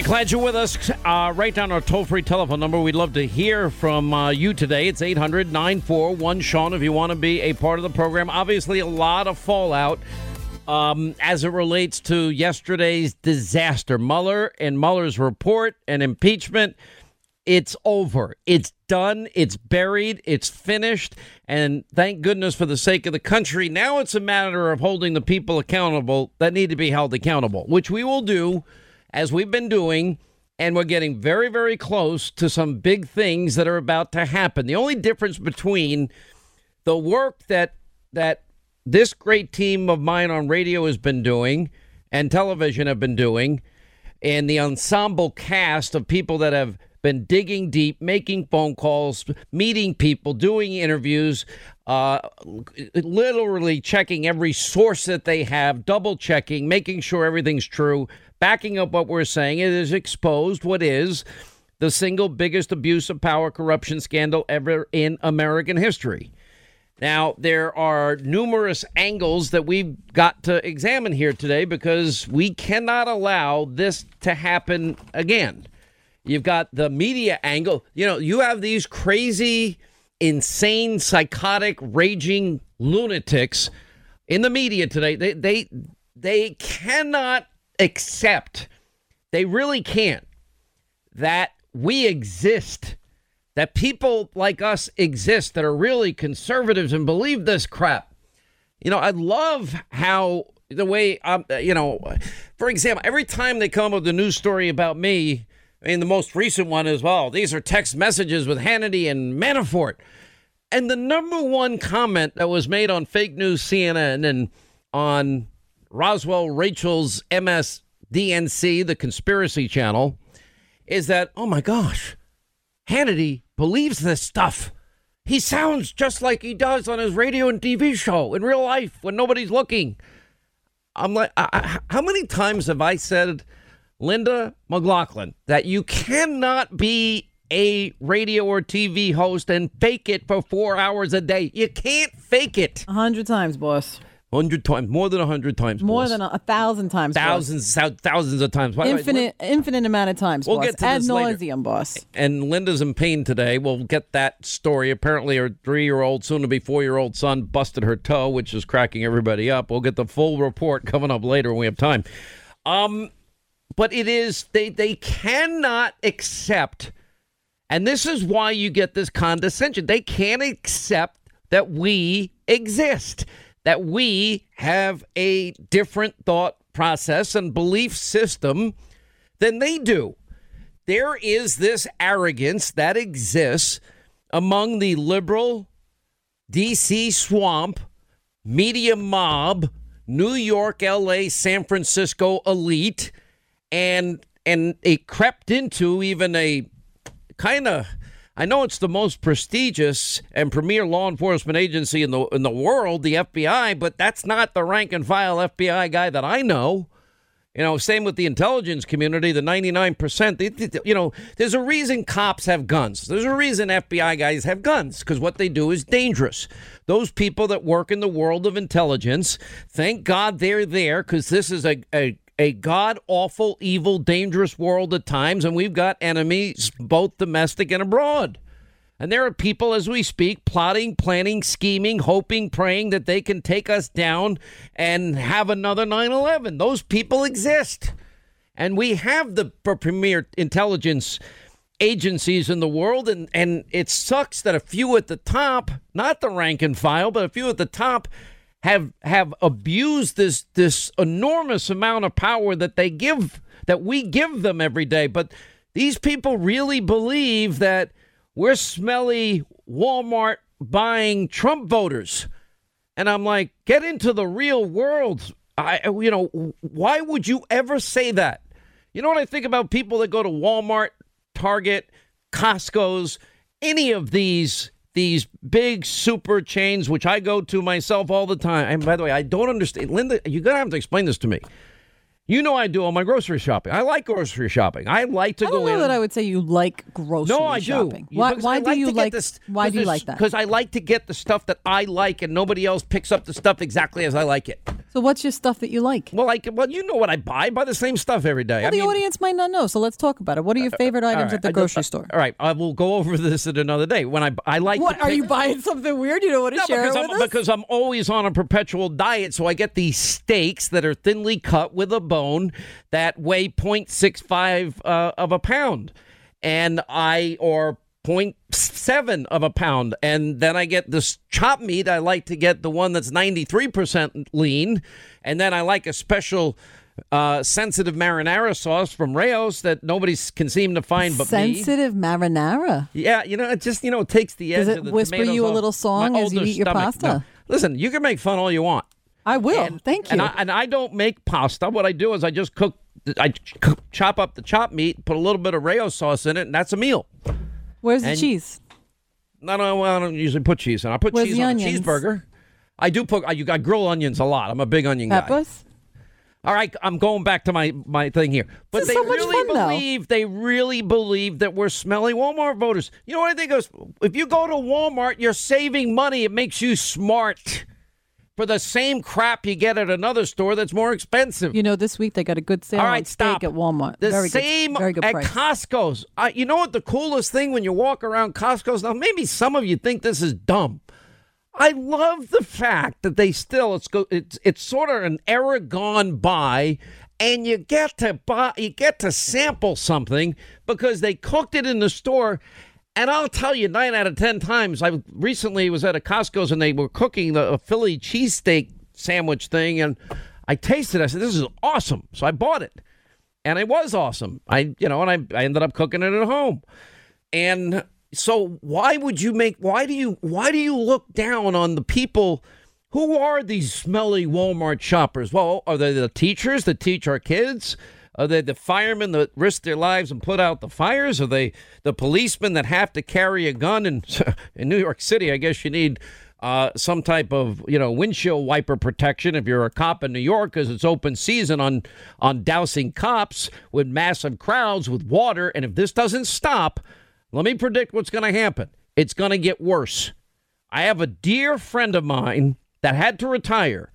right, glad you're with us. Uh, write down our toll free telephone number. We'd love to hear from uh, you today. It's 800 941 Sean if you want to be a part of the program. Obviously, a lot of fallout um, as it relates to yesterday's disaster. Mueller and Mueller's report and impeachment. It's over. It's done. It's buried. It's finished. And thank goodness for the sake of the country. Now it's a matter of holding the people accountable that need to be held accountable, which we will do as we've been doing. And we're getting very, very close to some big things that are about to happen. The only difference between the work that that this great team of mine on radio has been doing and television have been doing, and the ensemble cast of people that have been digging deep, making phone calls, meeting people, doing interviews, uh, literally checking every source that they have, double checking, making sure everything's true, backing up what we're saying. It is exposed what is the single biggest abuse of power corruption scandal ever in American history. Now, there are numerous angles that we've got to examine here today because we cannot allow this to happen again. You've got the media angle. You know, you have these crazy, insane, psychotic, raging lunatics in the media today. They they they cannot accept. They really can't that we exist. That people like us exist that are really conservatives and believe this crap. You know, I love how the way um, you know, for example, every time they come with a news story about me, I mean, the most recent one as well, these are text messages with Hannity and Manafort. And the number one comment that was made on fake news CNN and on Roswell Rachel's MSDNC, the conspiracy channel, is that, oh my gosh, Hannity believes this stuff. He sounds just like he does on his radio and TV show in real life when nobody's looking. I'm like, I, I, how many times have I said, Lynda McLaughlin, that you cannot be a radio or TV host and fake it for four hours a day? You can't fake it. A hundred times, boss. Hundred times, more than a hundred times, More boss. than a, a thousand times. thousands, thou- thousands of times. Why Infinite, infinite amount of times, We'll boss. get to Ad this later. nauseum, boss. and Lynda's in pain today. We'll get that story. Apparently, her three-year-old, soon-to-be four-year-old son busted her toe, which is cracking everybody up. We'll get the full report coming up later when we have time. Um, but it is they they cannot accept, and this is why you get this condescension. They can't accept that we exist, that we have a different thought process and belief system than they do. There is this arrogance that exists among the liberal DC swamp, media mob, New York, LA, San Francisco elite, and and it crept into even a kind of I know it's the most prestigious and premier law enforcement agency in the in the world, the FBI, but that's not the rank and file FBI guy that I know. You know, same with the intelligence community, the 99%. They, they- you know, there's a reason cops have guns. There's a reason FBI guys have guns because what they do is dangerous. Those people that work in the world of intelligence, thank God they're there because this is a, a, a god awful, evil, dangerous world at times, and we've got enemies both domestic and abroad. And there are people as we speak plotting, planning, scheming, hoping, praying that they can take us down and have another 9 11. Those people exist. And we have the premier intelligence agencies in the world. And, and it sucks that a few at the top, not the rank and file, but a few at the top, have have abused this this enormous amount of power that they give that we give them every day. But these people really believe that we're smelly Walmart buying Trump voters. And I'm like, get into the real world. I you know, why would you ever say that? You know what I think about people that go to Walmart, Target, Costco's, any of these these big super chains, which I go to myself all the time. And by the way, I don't understand. Lynda, you're gonna have to explain this to me. You know I do all my grocery shopping. I like grocery shopping. I like to I go don't know in. that I would say you like grocery No, I shopping. do. Why, why I do you like? this- why do you like that? Because I like to get the stuff that I like, and nobody else picks up the stuff exactly as I like it. So what's your stuff that you like? Well, like, well, you know what I buy. I buy the same stuff every day. Well, I the mean, uh, audience might not know, so let's talk about it. What are your favorite all items right, at the I just- grocery store? All right, I will go over this at another day. When I I like What are pick- you buying something weird? You don't want to No, share because it I'm, with us? because I'm always on a perpetual diet, so I get these steaks that are thinly cut with a bone that weigh 0.65 uh, of a pound, and I or 0.7 of a pound, and then I get this chop meat. I like to get the one that's 93% lean, and then I like a special. Uh, sensitive marinara sauce from Rao's that nobody can seem to find but me. Sensitive marinara. Yeah, you know, it just you know it takes the edge Does it whisper you a little song as you eat your stomach. pasta? No. Listen, you can make fun all you want. I will. And- Thank you. And I, and I don't make pasta. What I do is I just cook. I ch- chop up the chopped meat, put a little bit of Rao's sauce in it, and that's a meal. Where's the cheese? No, no, well, I don't usually put cheese in. I put Where's cheese on onions? a cheeseburger. I do put. I, you got grill onions a lot. I'm a big onion guy. Peppers? All right, I'm going back to my my thing here. But This they so much really fun, though. believe they really believe that we're smelly Walmart voters. You know what I think is if you go to Walmart, you're saving money. It makes you smart for the same crap you get at another store that's more expensive. You know, this week they got a good sale All right, on right, steak stop. at Walmart. The very same good, very good at price. Costco's. I, you know what the coolest thing when you walk around Costco's now? Maybe some of you think this is dumb. I love the fact that they still it's go it's it's sort of an era gone by, and you get to buy you get to sample something because they cooked it in the store. And I'll tell you, nine out of ten times, I recently was at a Costco's and they were cooking the a Philly cheesesteak sandwich thing, and I tasted. it. I said, "This is awesome!" So I bought it and it was awesome. I, you know, and I, I ended up cooking it at home. And so, why would you make? Why do you? Why do you look down on the people? Who are these smelly Walmart shoppers? Well, are they the teachers that teach our kids? Are they the firemen that risk their lives and put out the fires? Are they the policemen that have to carry a gun? In New York City, I guess you need uh, some type of you know windshield wiper protection if you're a cop in New York because it's open season on on dousing cops with massive crowds with water. And if this doesn't stop, let me predict what's going to happen. It's going to get worse. I have a dear friend of mine that had to retire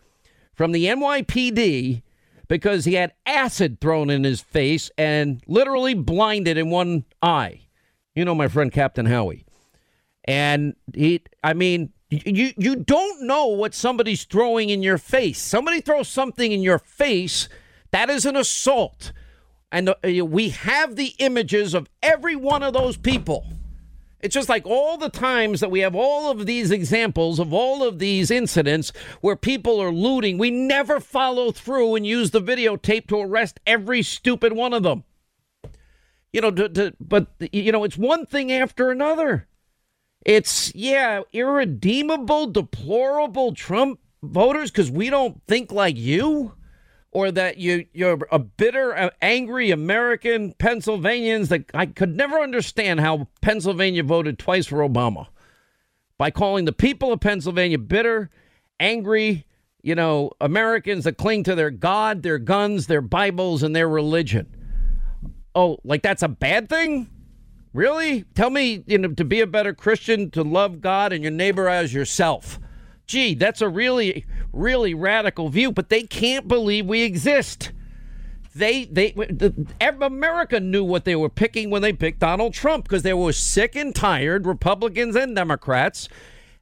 from the NYPD because he had acid thrown in his face and literally blinded in one eye. You know my friend Captain Howie. And he I mean you you don't know what somebody's throwing in your face. Somebody throws something in your face, that is an assault. And uh, we have the images of every one of those people. It's just like all the times that we have all of these examples of all of these incidents where people are looting, we never follow through and use the videotape to arrest every stupid one of them. You know, to, to, but you know, it's one thing after another. It's yeah, irredeemable, deplorable Trump voters because we don't think like you, or that you you're a bitter, angry American Pennsylvanians that I could never understand how Pennsylvania voted twice for Obama by calling the people of Pennsylvania bitter, angry, you know, Americans that cling to their God, their guns, their Bibles, and their religion. Oh, like that's a bad thing? Really? Tell me, you know, to be a better Christian, to love God and your neighbor as yourself. Gee, that's a really, really radical view, but they can't believe we exist. They, they, the, America knew what they were picking when they picked Donald Trump because they were sick and tired, Republicans and Democrats,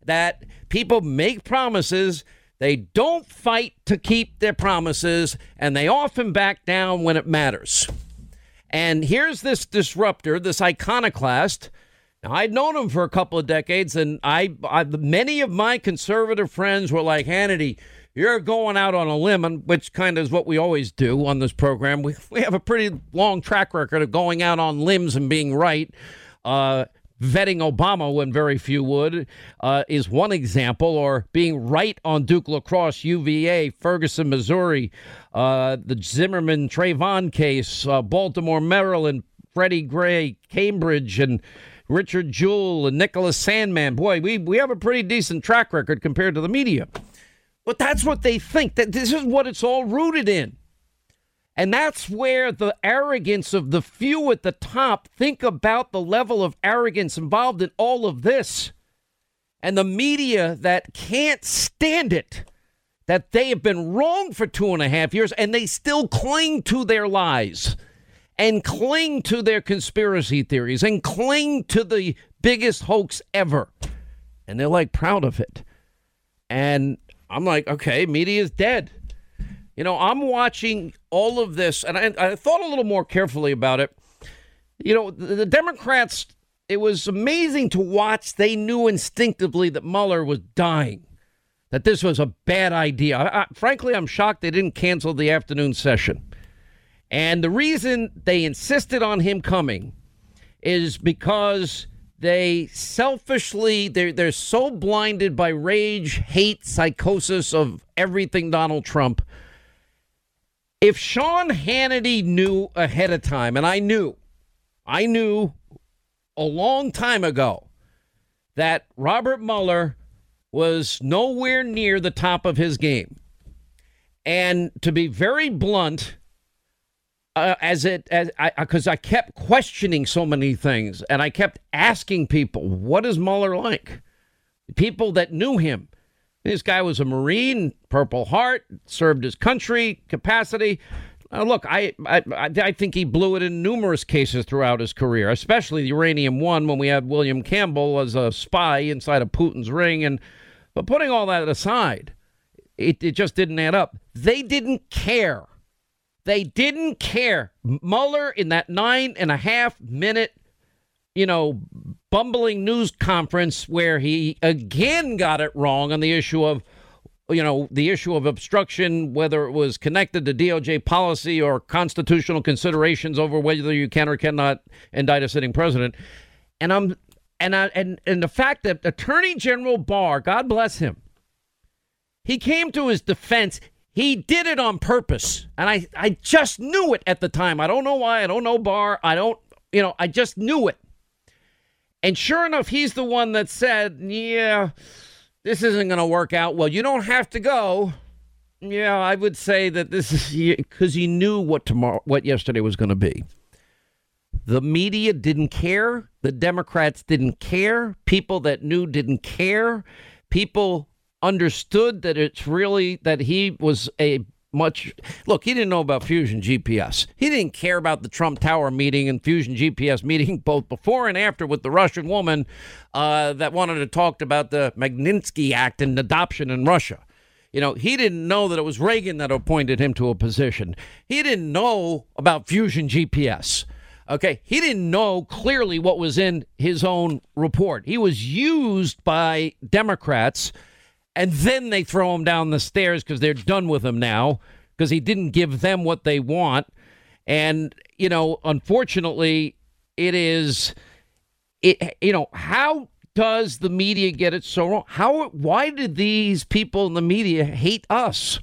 that people make promises. They don't fight to keep their promises, and they often back down when it matters. And here's this disruptor, this iconoclast. Now, I'd known him for a couple of decades, and I, I, many of my conservative friends were like, Hannity, you're going out on a limb, and which kind of is what we always do on this program. We, we have a pretty long track record of going out on limbs and being right. Uh, vetting Obama when very few would uh, is one example, or being right on Duke Lacrosse, UVA, Ferguson, Missouri, uh, the Zimmerman Trayvon case, uh, Baltimore, Maryland, Freddie Gray, Cambridge, and Richard Jewell and Nicholas Sandmann. Boy, we, we have a pretty decent track record compared to the media. But that's what they think. That this is what it's all rooted in. And that's where the arrogance of the few at the top think about the level of arrogance involved in all of this. And the media that can't stand it that they have been wrong for two and a half years and they still cling to their lies and cling to their conspiracy theories and cling to the biggest hoax ever. And they're like proud of it. And I'm like, okay, media is dead. You know, I'm watching all of this, and I, I thought a little more carefully about it. You know, the, the Democrats, it was amazing to watch. They knew instinctively that Mueller was dying, that this was a bad idea. I, I, frankly, I'm shocked they didn't cancel the afternoon session. And the reason they insisted on him coming is because they selfishly they're, they're so blinded by rage hate psychosis of everything donald trump. If sean hannity knew ahead of time and i knew i knew a long time ago that robert mueller was nowhere near the top of his game. And to be very blunt uh, as it as I because I, kept questioning so many things and I kept asking people, what is Mueller like? People that knew him. This guy was a Marine, Purple Heart, served his country capacity. Uh, look, I, I I think he blew it in numerous cases throughout his career, especially the uranium one when we had William Campbell as a spy inside of Putin's ring. And but putting all that aside, it, it just didn't add up. They didn't care they didn't care. Mueller in that nine and a half minute, you know, bumbling news conference where he again got it wrong on the issue of, you know, the issue of obstruction, whether it was connected to DOJ policy or constitutional considerations over whether you can or cannot indict a sitting president. And I'm and I, and and the fact that Attorney General Barr, God bless him, he came to his defense. He did it on purpose. And I, I just knew it at the time. I don't know why. I don't know Barr. I don't, you know, I just knew it. And sure enough, he's the one that said, yeah, this isn't going to work out. Well, you don't have to go. Yeah, I would say that this is because he knew what tomorrow, what yesterday was going to be. The media didn't care. The Democrats didn't care. People that knew didn't care. People understood that it's really that he was a much look he didn't know about fusion gps he didn't care about the trump tower meeting and fusion gps meeting both before and after with the russian woman uh, that wanted to talk about the magnitsky act and adoption in russia. You know he didn't know that it was reagan that appointed him to a position. He didn't know about fusion gps okay? He didn't know clearly what was in his own report. He was used by democrats and then they throw him down the stairs because they're done with him now because he didn't give them what they want. And, you know, unfortunately, it is, it, you know, how does the media get it so wrong? How, why did these people in the media hate us?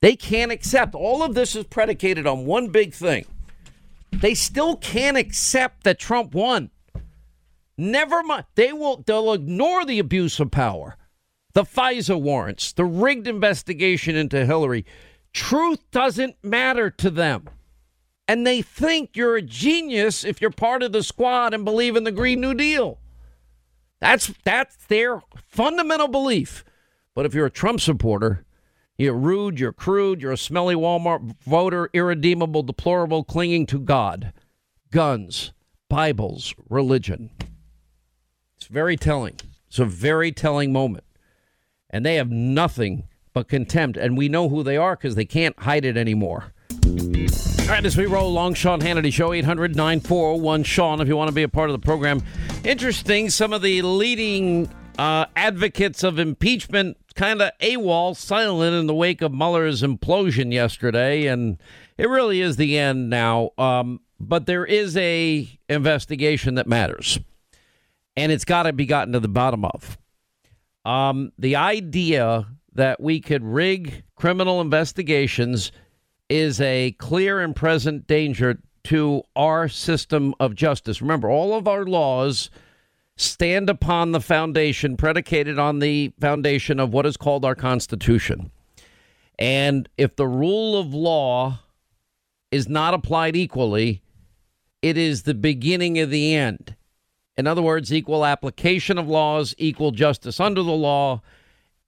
They can't accept. All of this is predicated on one big thing. They still can't accept that Trump won. Never mind. They will, they'll ignore the abuse of power the FISA warrants, the rigged investigation into Hillary. Truth doesn't matter to them. And they think you're a genius if you're part of the squad and believe in the Green New Deal. That's that's their fundamental belief. But if you're a Trump supporter, you're rude, you're crude, you're a smelly Walmart voter, irredeemable, deplorable, clinging to God, guns, Bibles, religion. It's very telling. It's a very telling moment and they have nothing but contempt. And we know who they are because they can't hide it anymore. All right, as we roll along, Sean Hannity Show, 800 941 Sean, if you want to be a part of the program. Interesting, some of the leading uh, advocates of impeachment kind of AWOL, silent in the wake of Mueller's implosion yesterday. And it really is the end now. Um, but there is a investigation that matters. And it's got to be gotten to the bottom of. Um, the idea that we could rig criminal investigations is a clear and present danger to our system of justice. Remember, all of our laws stand upon the foundation, predicated on the foundation of what is called our Constitution. And if the rule of law is not applied equally, it is the beginning of the end. In other words, equal application of laws, equal justice under the law.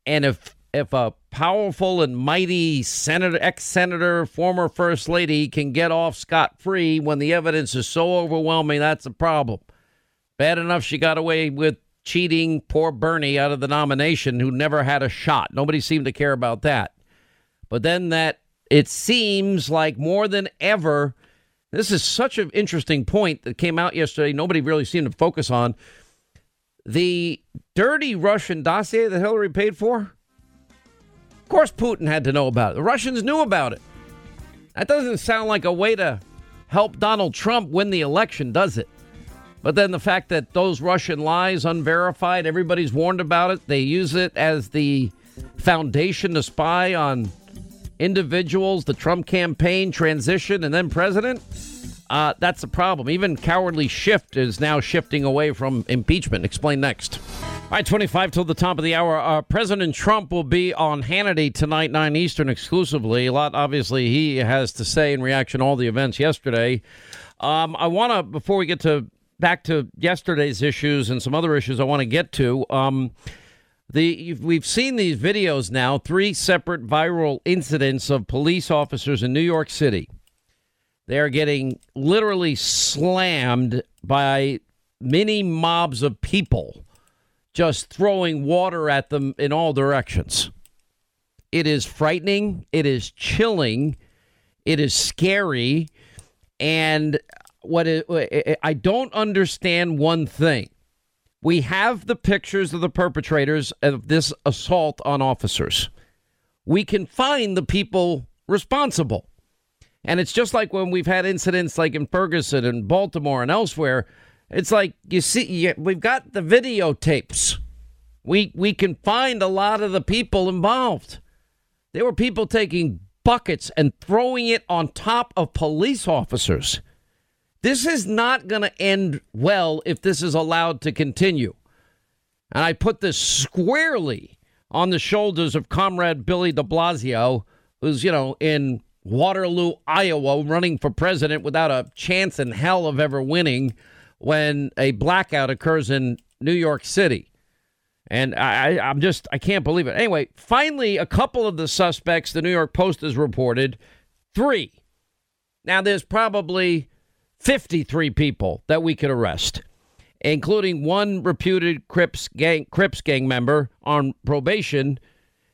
And if if a powerful and mighty senator, ex senator, former first lady can get off scot free when the evidence is so overwhelming, that's a problem. Bad enough she got away with cheating poor Bernie out of the nomination, who never had a shot. Nobody seemed to care about that. But then that it seems like more than ever, this is such an interesting point that came out yesterday. Nobody really seemed to focus on the dirty Russian dossier that Hillary paid for Of course, Putin had to know about it. The Russians knew about it. That doesn't sound like a way to help Donald Trump win the election, does it? But then the fact that those Russian lies, unverified, everybody's warned about it, they use it as the foundation to spy on individuals, the Trump campaign, transition, and then president. Uh, that's the problem. Even cowardly Schiff is now shifting away from impeachment. Explain next. All right, 25 till the top of the hour. Uh, President Trump will be on Hannity tonight, 9 Eastern exclusively. A lot, obviously, he has to say in reaction to all the events yesterday. Um, I want to, before we get to back to yesterday's issues and some other issues I want to get to, um, the we've seen these videos now, three separate viral incidents of police officers in New York City. They are getting literally slammed by many mobs of people just throwing water at them in all directions. It is frightening. It is chilling. It is scary. And what I don't understand one thing. We have the pictures of the perpetrators of this assault on officers. We can find the people responsible. And it's just like when we've had incidents like in Ferguson and Baltimore and elsewhere it's like you see, you, we've got the videotapes. We we can find a lot of the people involved. There were people taking buckets and throwing it on top of police officers. This is not going to end well if this is allowed to continue. And I put this squarely on the shoulders of Comrade Billy de Blasio, who's, you know, in Waterloo, Iowa, running for president without a chance in hell of ever winning when a blackout occurs in New York City. And I, I'm just, I can't believe it. Anyway, finally, a couple of the suspects, the New York Post has reported, three. Now, there's probably 53 people that we could arrest, including one reputed Crips gang, Crips gang member on probation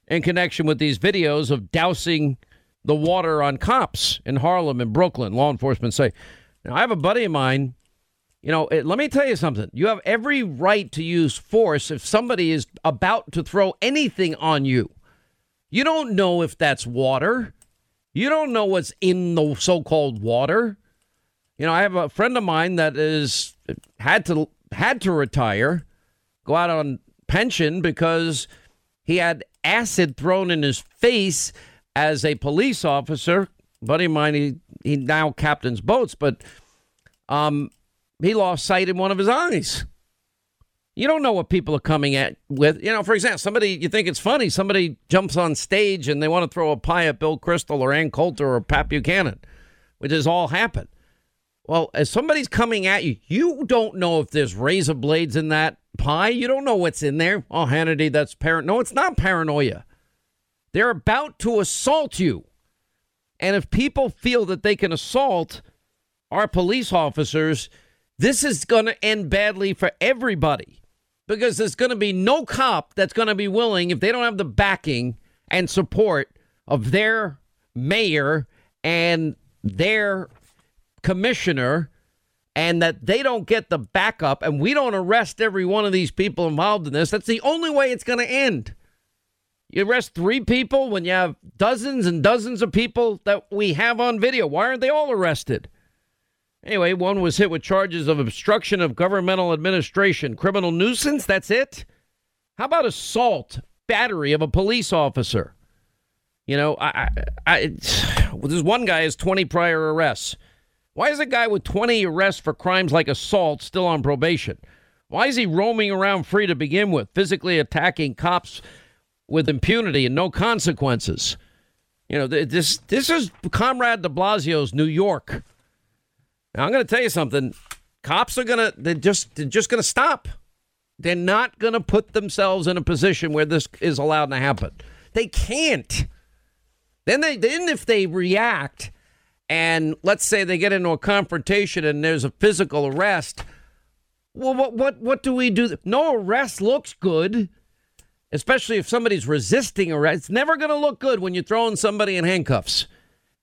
in connection with these videos of dousing the water on cops in Harlem and Brooklyn, law enforcement say. Now, I have a buddy of mine you know, it, let me tell you something. You have every right to use force if somebody is about to throw anything on you. You don't know if that's water. You don't know what's in the so-called water. You know, I have a friend of mine that is had to had to retire, go out on pension because he had acid thrown in his face as a police officer. Buddy of mine, he, he now captains boats, but um, he lost sight in one of his eyes. You don't know what people are coming at with. You know, for example, somebody you think it's funny, somebody jumps on stage and they want to throw a pie at Bill Kristol or Ann Coulter or Pat Buchanan, which has all happened. Well, as somebody's coming at you, you don't know if there's razor blades in that pie. You don't know what's in there. Oh, Hannity, that's paranoia. No, it's not paranoia. They're about to assault you. And if people feel that they can assault our police officers, this is going to end badly for everybody because there's going to be no cop that's going to be willing, if they don't have the backing and support of their mayor and their commissioner, and that they don't get the backup and we don't arrest every one of these people involved in this, that's the only way it's going to end. You arrest three people when you have dozens and dozens of people that we have on video. Why aren't they all arrested? Anyway, one was hit with charges of obstruction of governmental administration, criminal nuisance. That's it. How about assault, battery of a police officer? You know, I, I, I this one guy has 20 prior arrests. Why is a guy with 20 arrests for crimes like assault still on probation? Why is he roaming around free to begin with, physically attacking cops with impunity and no consequences? You know, this this is Comrade De Blasio's New York. Now, I'm going to tell you something. Cops are going to they're just they're just going to stop. They're not going to put themselves in a position where this is allowed to happen. They can't. Then they then if they react and let's say they get into a confrontation and there's a physical arrest, well what what what do we do? No arrest looks good. Especially if somebody's resisting arrest. It's never going to look good when you're throwing somebody in handcuffs.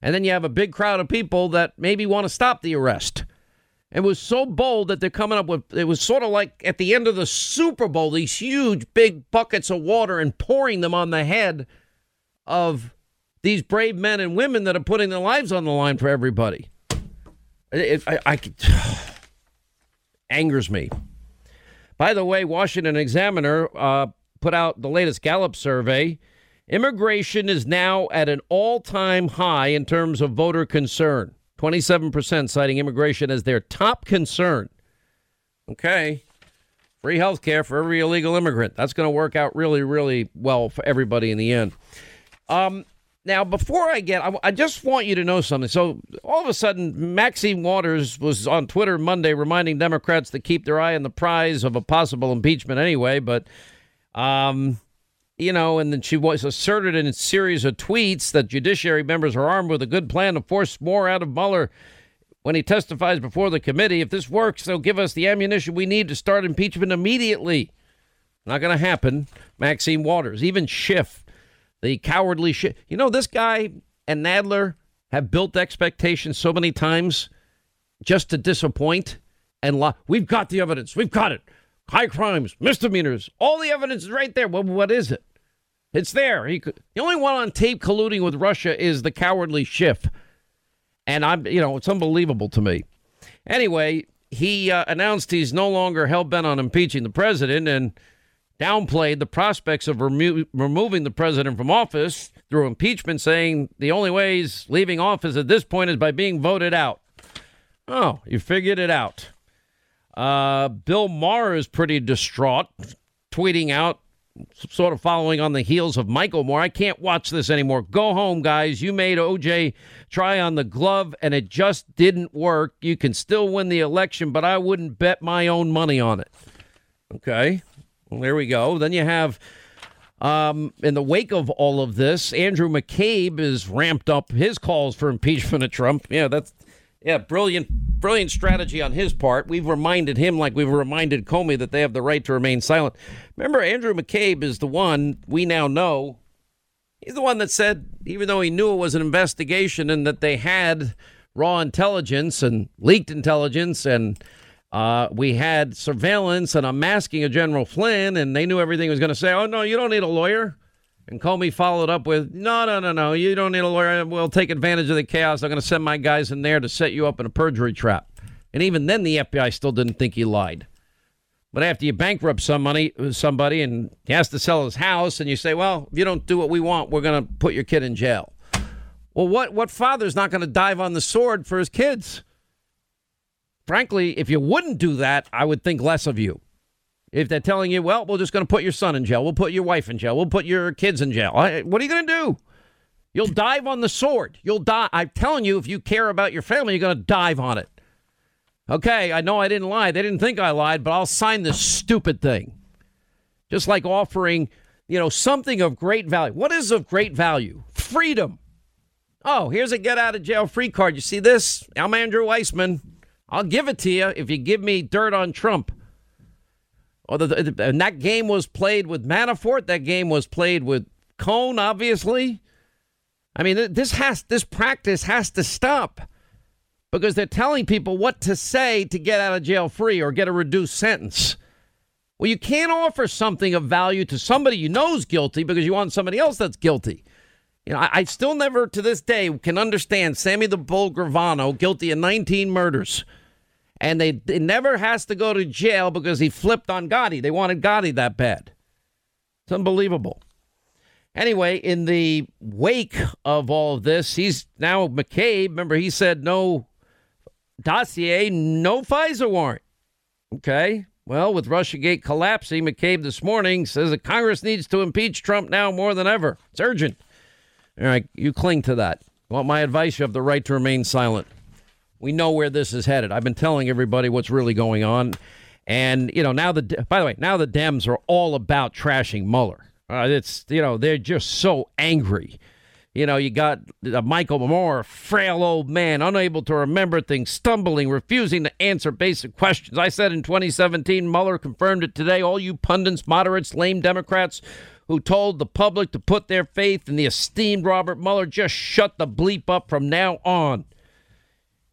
And then you have a big crowd of people that maybe want to stop the arrest. It was so bold that they're coming up with it was sort of like at the end of the Super Bowl, these huge big buckets of water and pouring them on the head of these brave men and women that are putting their lives on the line for everybody. It, I, I angers me. By the way, Washington Examiner uh, put out the latest Gallup survey. Immigration is now at an all time high in terms of voter concern. 27% citing immigration as their top concern. Okay. Free health care for every illegal immigrant. That's going to work out really, really well for everybody in the end. Um, now, before I get, I, I, just want you to know something. So, all of a sudden, Maxine Waters was on Twitter Monday reminding Democrats to keep their eye on the prize of a possible impeachment anyway. But, um, you know, and then she was asserted in a series of tweets that judiciary members are armed with a good plan to force more out of Mueller when he testifies before the committee. If this works, they'll give us the ammunition we need to start impeachment immediately. Not going to happen. Maxine Waters, even Schiff the cowardly Schiff. You know, this guy and Nadler have built expectations so many times just to disappoint and lie. We've got the evidence. We've got it. High crimes, misdemeanors, all the evidence is right there. Well, what is it? It's there. He could, the only one on tape colluding with Russia is the cowardly Schiff. And I'm, you know, it's unbelievable to me. Anyway, he uh, announced he's no longer hell bent on impeaching the president. And downplayed the prospects of remo- removing the president from office through impeachment, saying the only way he's leaving office at this point is by being voted out. Oh, you figured it out. Uh, Bill Maher is pretty distraught, tweeting out, sort of following on the heels of Michael Moore. I can't watch this anymore. Go home, guys. You made OJ try on the glove, and it just didn't work. You can still win the election, but I wouldn't bet my own money on it. Okay. There we go. Then you have, um, in the wake of all of this, Andrew McCabe has ramped up his calls for impeachment of Trump. Yeah, that's yeah, brilliant, brilliant strategy on his part. We've reminded him, like we've reminded Comey, that they have the right to remain silent. Remember, Andrew McCabe is the one we now know. He's the one that said, even though he knew it was an investigation and that they had raw intelligence and leaked intelligence and uh, we had surveillance and unmasking of General Flynn, and they knew everything was going to say, oh, no, you don't need a lawyer. And Comey followed up with, no, no, no, no, you don't need a lawyer. We'll take advantage of the chaos. I'm going to send my guys in there to set you up in a perjury trap. And even then, the FBI still didn't think he lied. But after you bankrupt somebody, somebody and he has to sell his house, and you say, well, if you don't do what we want, we're going to put your kid in jail. Well, what, what father's not going to dive on the sword for his kids? Frankly, if you wouldn't do that, I would think less of you. If they're telling you, well, we're just going to put your son in jail, we'll put your wife in jail, we'll put your kids in jail. What are you going to do? You'll dive on the sword. You'll die. I'm telling you, if you care about your family, you're going to dive on it. Okay, I know I didn't lie. They didn't think I lied, but I'll sign this stupid thing. Just like offering, you know, something of great value. What is of great value? Freedom. Oh, here's a get out of jail free card. You see this? I'm Andrew Weissmann. I'll give it to you if you give me dirt on Trump. Or the, and that game was played with Manafort. That game was played with Cohen, obviously. I mean, this has this practice has to stop because they're telling people what to say to get out of jail free or get a reduced sentence. Well, you can't offer something of value to somebody you know is guilty because you want somebody else that's guilty. You know, I, I still never to this day can understand Sammy the Bull Gravano guilty of 19 murders and they never has to go to jail because he flipped on Gotti. They wanted Gotti that bad. It's unbelievable. Anyway, in the wake of all of this, he's now McCabe. Remember, he said no dossier, no FISA warrant. Okay. Well, with Russiagate collapsing, McCabe this morning says that Congress needs to impeach Trump now more than ever. It's urgent. All right, you cling to that. Want my advice? You have the right to remain silent. We know where this is headed. I've been telling everybody what's really going on. And, you know, now the, by the way, now the Dems are all about trashing Mueller. Uh, it's you know they're just so angry. You know, you got Michael Moore, frail old man, unable to remember things, stumbling, refusing to answer basic questions. I said in 2017, Mueller confirmed it today. All you pundits, moderates, lame Democrats who told the public to put their faith in the esteemed Robert Mueller, just shut the bleep up from now on.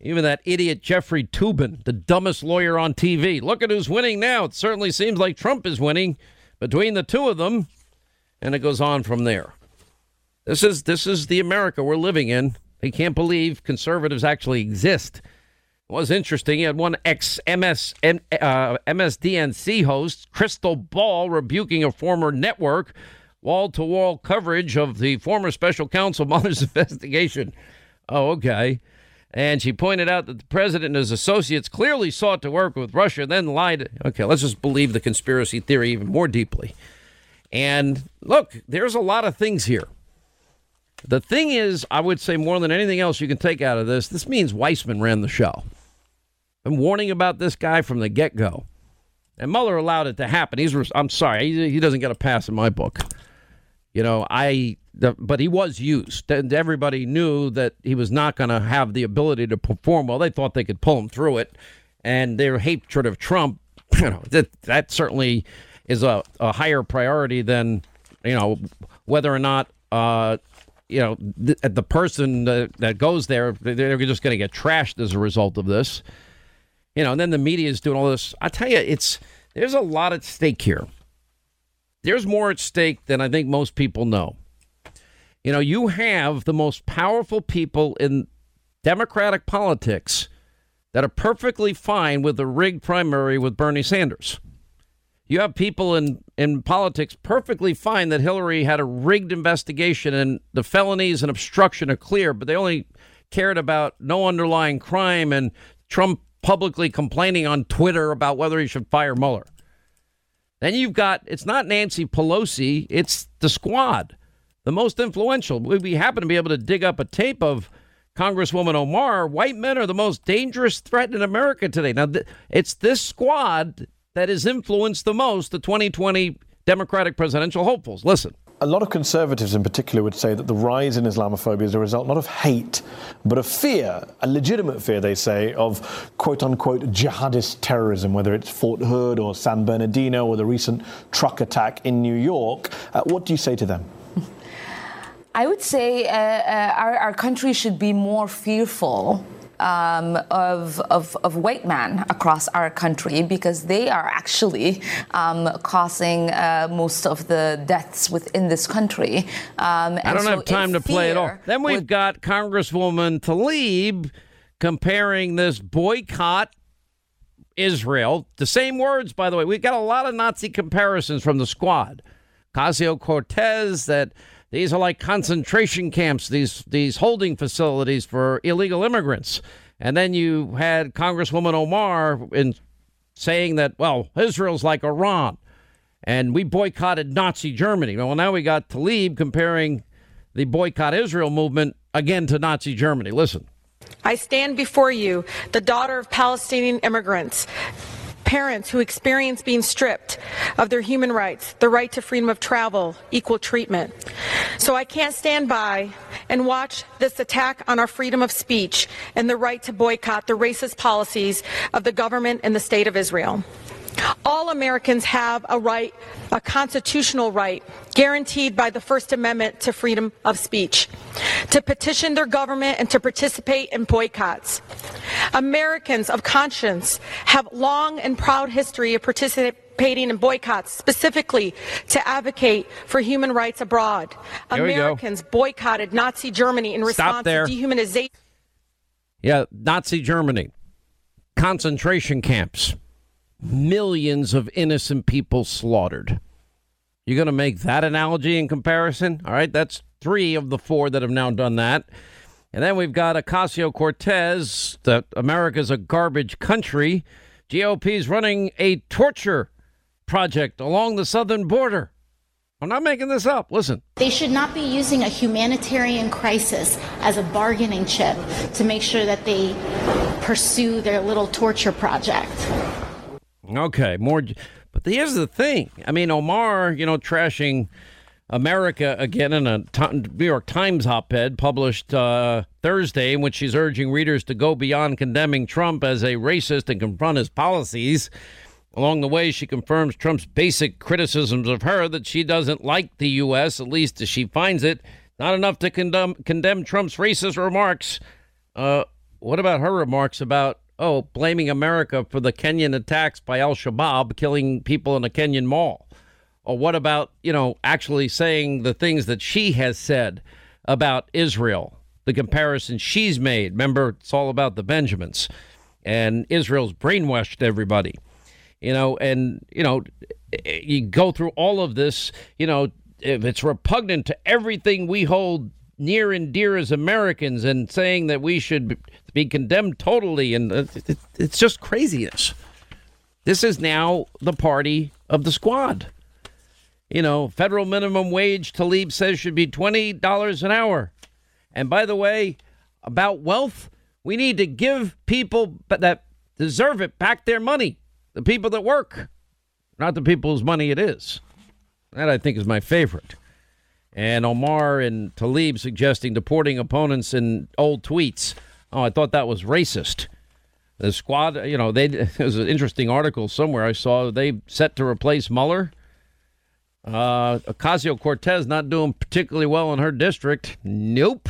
Even that idiot Jeffrey Toobin, the dumbest lawyer on TV. Look at who's winning now. It certainly seems like Trump is winning between the two of them. And it goes on from there. This is this is the America we're living in. They can't believe conservatives actually exist. It was interesting. You had one ex MS, uh, MSDNC host, Krystal Ball, rebuking a former network, wall to wall coverage of the former special counsel Mueller's investigation. Oh, okay. And she pointed out that the president and his associates clearly sought to work with Russia, then lied. Okay, let's just believe the conspiracy theory even more deeply. And look, there's a lot of things here. The thing is, I would say more than anything else you can take out of this, this means Weissmann ran the show. I'm warning about this guy from the get go. And Mueller allowed it to happen. He's, I'm sorry, he, he doesn't get a pass in my book. You know, I, the, but he was used. And everybody knew that he was not going to have the ability to perform well. They thought they could pull him through it. And their hatred of Trump, you know, that, that certainly is a, a higher priority than, you know, whether or not uh, you know, the, the person that, that goes there, they're just going to get trashed as a result of this. You know, and then the media is doing all this. I tell you, it's there's a lot at stake here. There's more at stake than I think most people know. You know, you have the most powerful people in Democratic politics that are perfectly fine with the rigged primary with Bernie Sanders. You have people in, in politics perfectly fine that Hillary had a rigged investigation and the felonies and obstruction are clear, but they only cared about no underlying crime and Trump publicly complaining on Twitter about whether he should fire Mueller. Then you've got it's not Nancy Pelosi, it's the squad, the most influential. We happen to be able to dig up a tape of Congresswoman Omar. White men are the most dangerous threat in America today. Now, it's this squad that has influenced the most the 2020 Democratic presidential hopefuls. Listen. A lot of conservatives in particular would say that the rise in Islamophobia is a result not of hate, but of fear, a legitimate fear, they say, of quote unquote jihadist terrorism, whether it's Fort Hood or San Bernardino or the recent truck attack in New York. Uh, what do you say to them? I would say uh, uh, our, our country should be more fearful um, of, of, of, white men across our country because they are actually um, causing uh, most of the deaths within this country. Um, I don't so have time to play it all. Then we've got Congresswoman Tlaib comparing this boycott Israel. The same words, by the way. We've got a lot of Nazi comparisons from the squad. Casio Cortez that these are like concentration camps, these these holding facilities for illegal immigrants. And then you had Congresswoman Omar in saying that, well, Israel's like Iran, and we boycotted Nazi Germany. Well, now we got Tlaib comparing the boycott Israel movement again to Nazi Germany. Listen. I stand before you, the daughter of Palestinian immigrants, parents who experience being stripped of their human rights, the right to freedom of travel, equal treatment. So I can't stand by and watch this attack on our freedom of speech and the right to boycott the racist policies of the government and the state of Israel. All Americans have a right, a constitutional right, guaranteed by the First Amendment to freedom of speech, to petition their government and to participate in boycotts. Americans of conscience have long and proud history of participating in boycotts, specifically to advocate for human rights abroad. There Americans boycotted Nazi Germany in response to dehumanization. Yeah, Nazi Germany, concentration camps millions of innocent people slaughtered. You're going to make that analogy in comparison? All right, that's three of the four that have now done that. And then we've got Ocasio Cortez, that America's a garbage country. GOP's running a torture project along the southern border. I'm not making this up. Listen. They should not be using a humanitarian crisis as a bargaining chip to make sure that they pursue their little torture project. Okay, more. But here's the thing. I mean, Omar, you know, trashing America again in a New York Times op ed published uh, Thursday, in which she's urging readers to go beyond condemning Trump as a racist and confront his policies. Along the way, she confirms Trump's basic criticisms of her that she doesn't like the U.S., at least as she finds it. Not enough to condemn, condemn Trump's racist remarks. Uh, what about her remarks about, oh, blaming America for the Kenyan attacks by Al Shabaab killing people in a Kenyan mall? Or what about, you know, actually saying the things that she has said about Israel, the comparison she's made? Remember, it's all about the Benjamins. And Israel's brainwashed everybody you know, and you know, eh, you go through all of this, you know, if it's repugnant to everything we hold near and dear as Americans, and saying that we should be condemned totally, and it's just craziness. This is now the party of the squad. You know, federal minimum wage, Tlaib says, should be $20 an hour. And by the way, about wealth, we need to give people that deserve it back their money the people that work, not the people whose money it is. That I think is my favorite. And Omar and Tlaib suggesting deporting opponents in old tweets. Oh, I thought that was racist. The squad, you know, they there's an interesting article somewhere I saw they set to replace Mueller. Uh, Ocasio Cortez not doing particularly well in her district. Nope.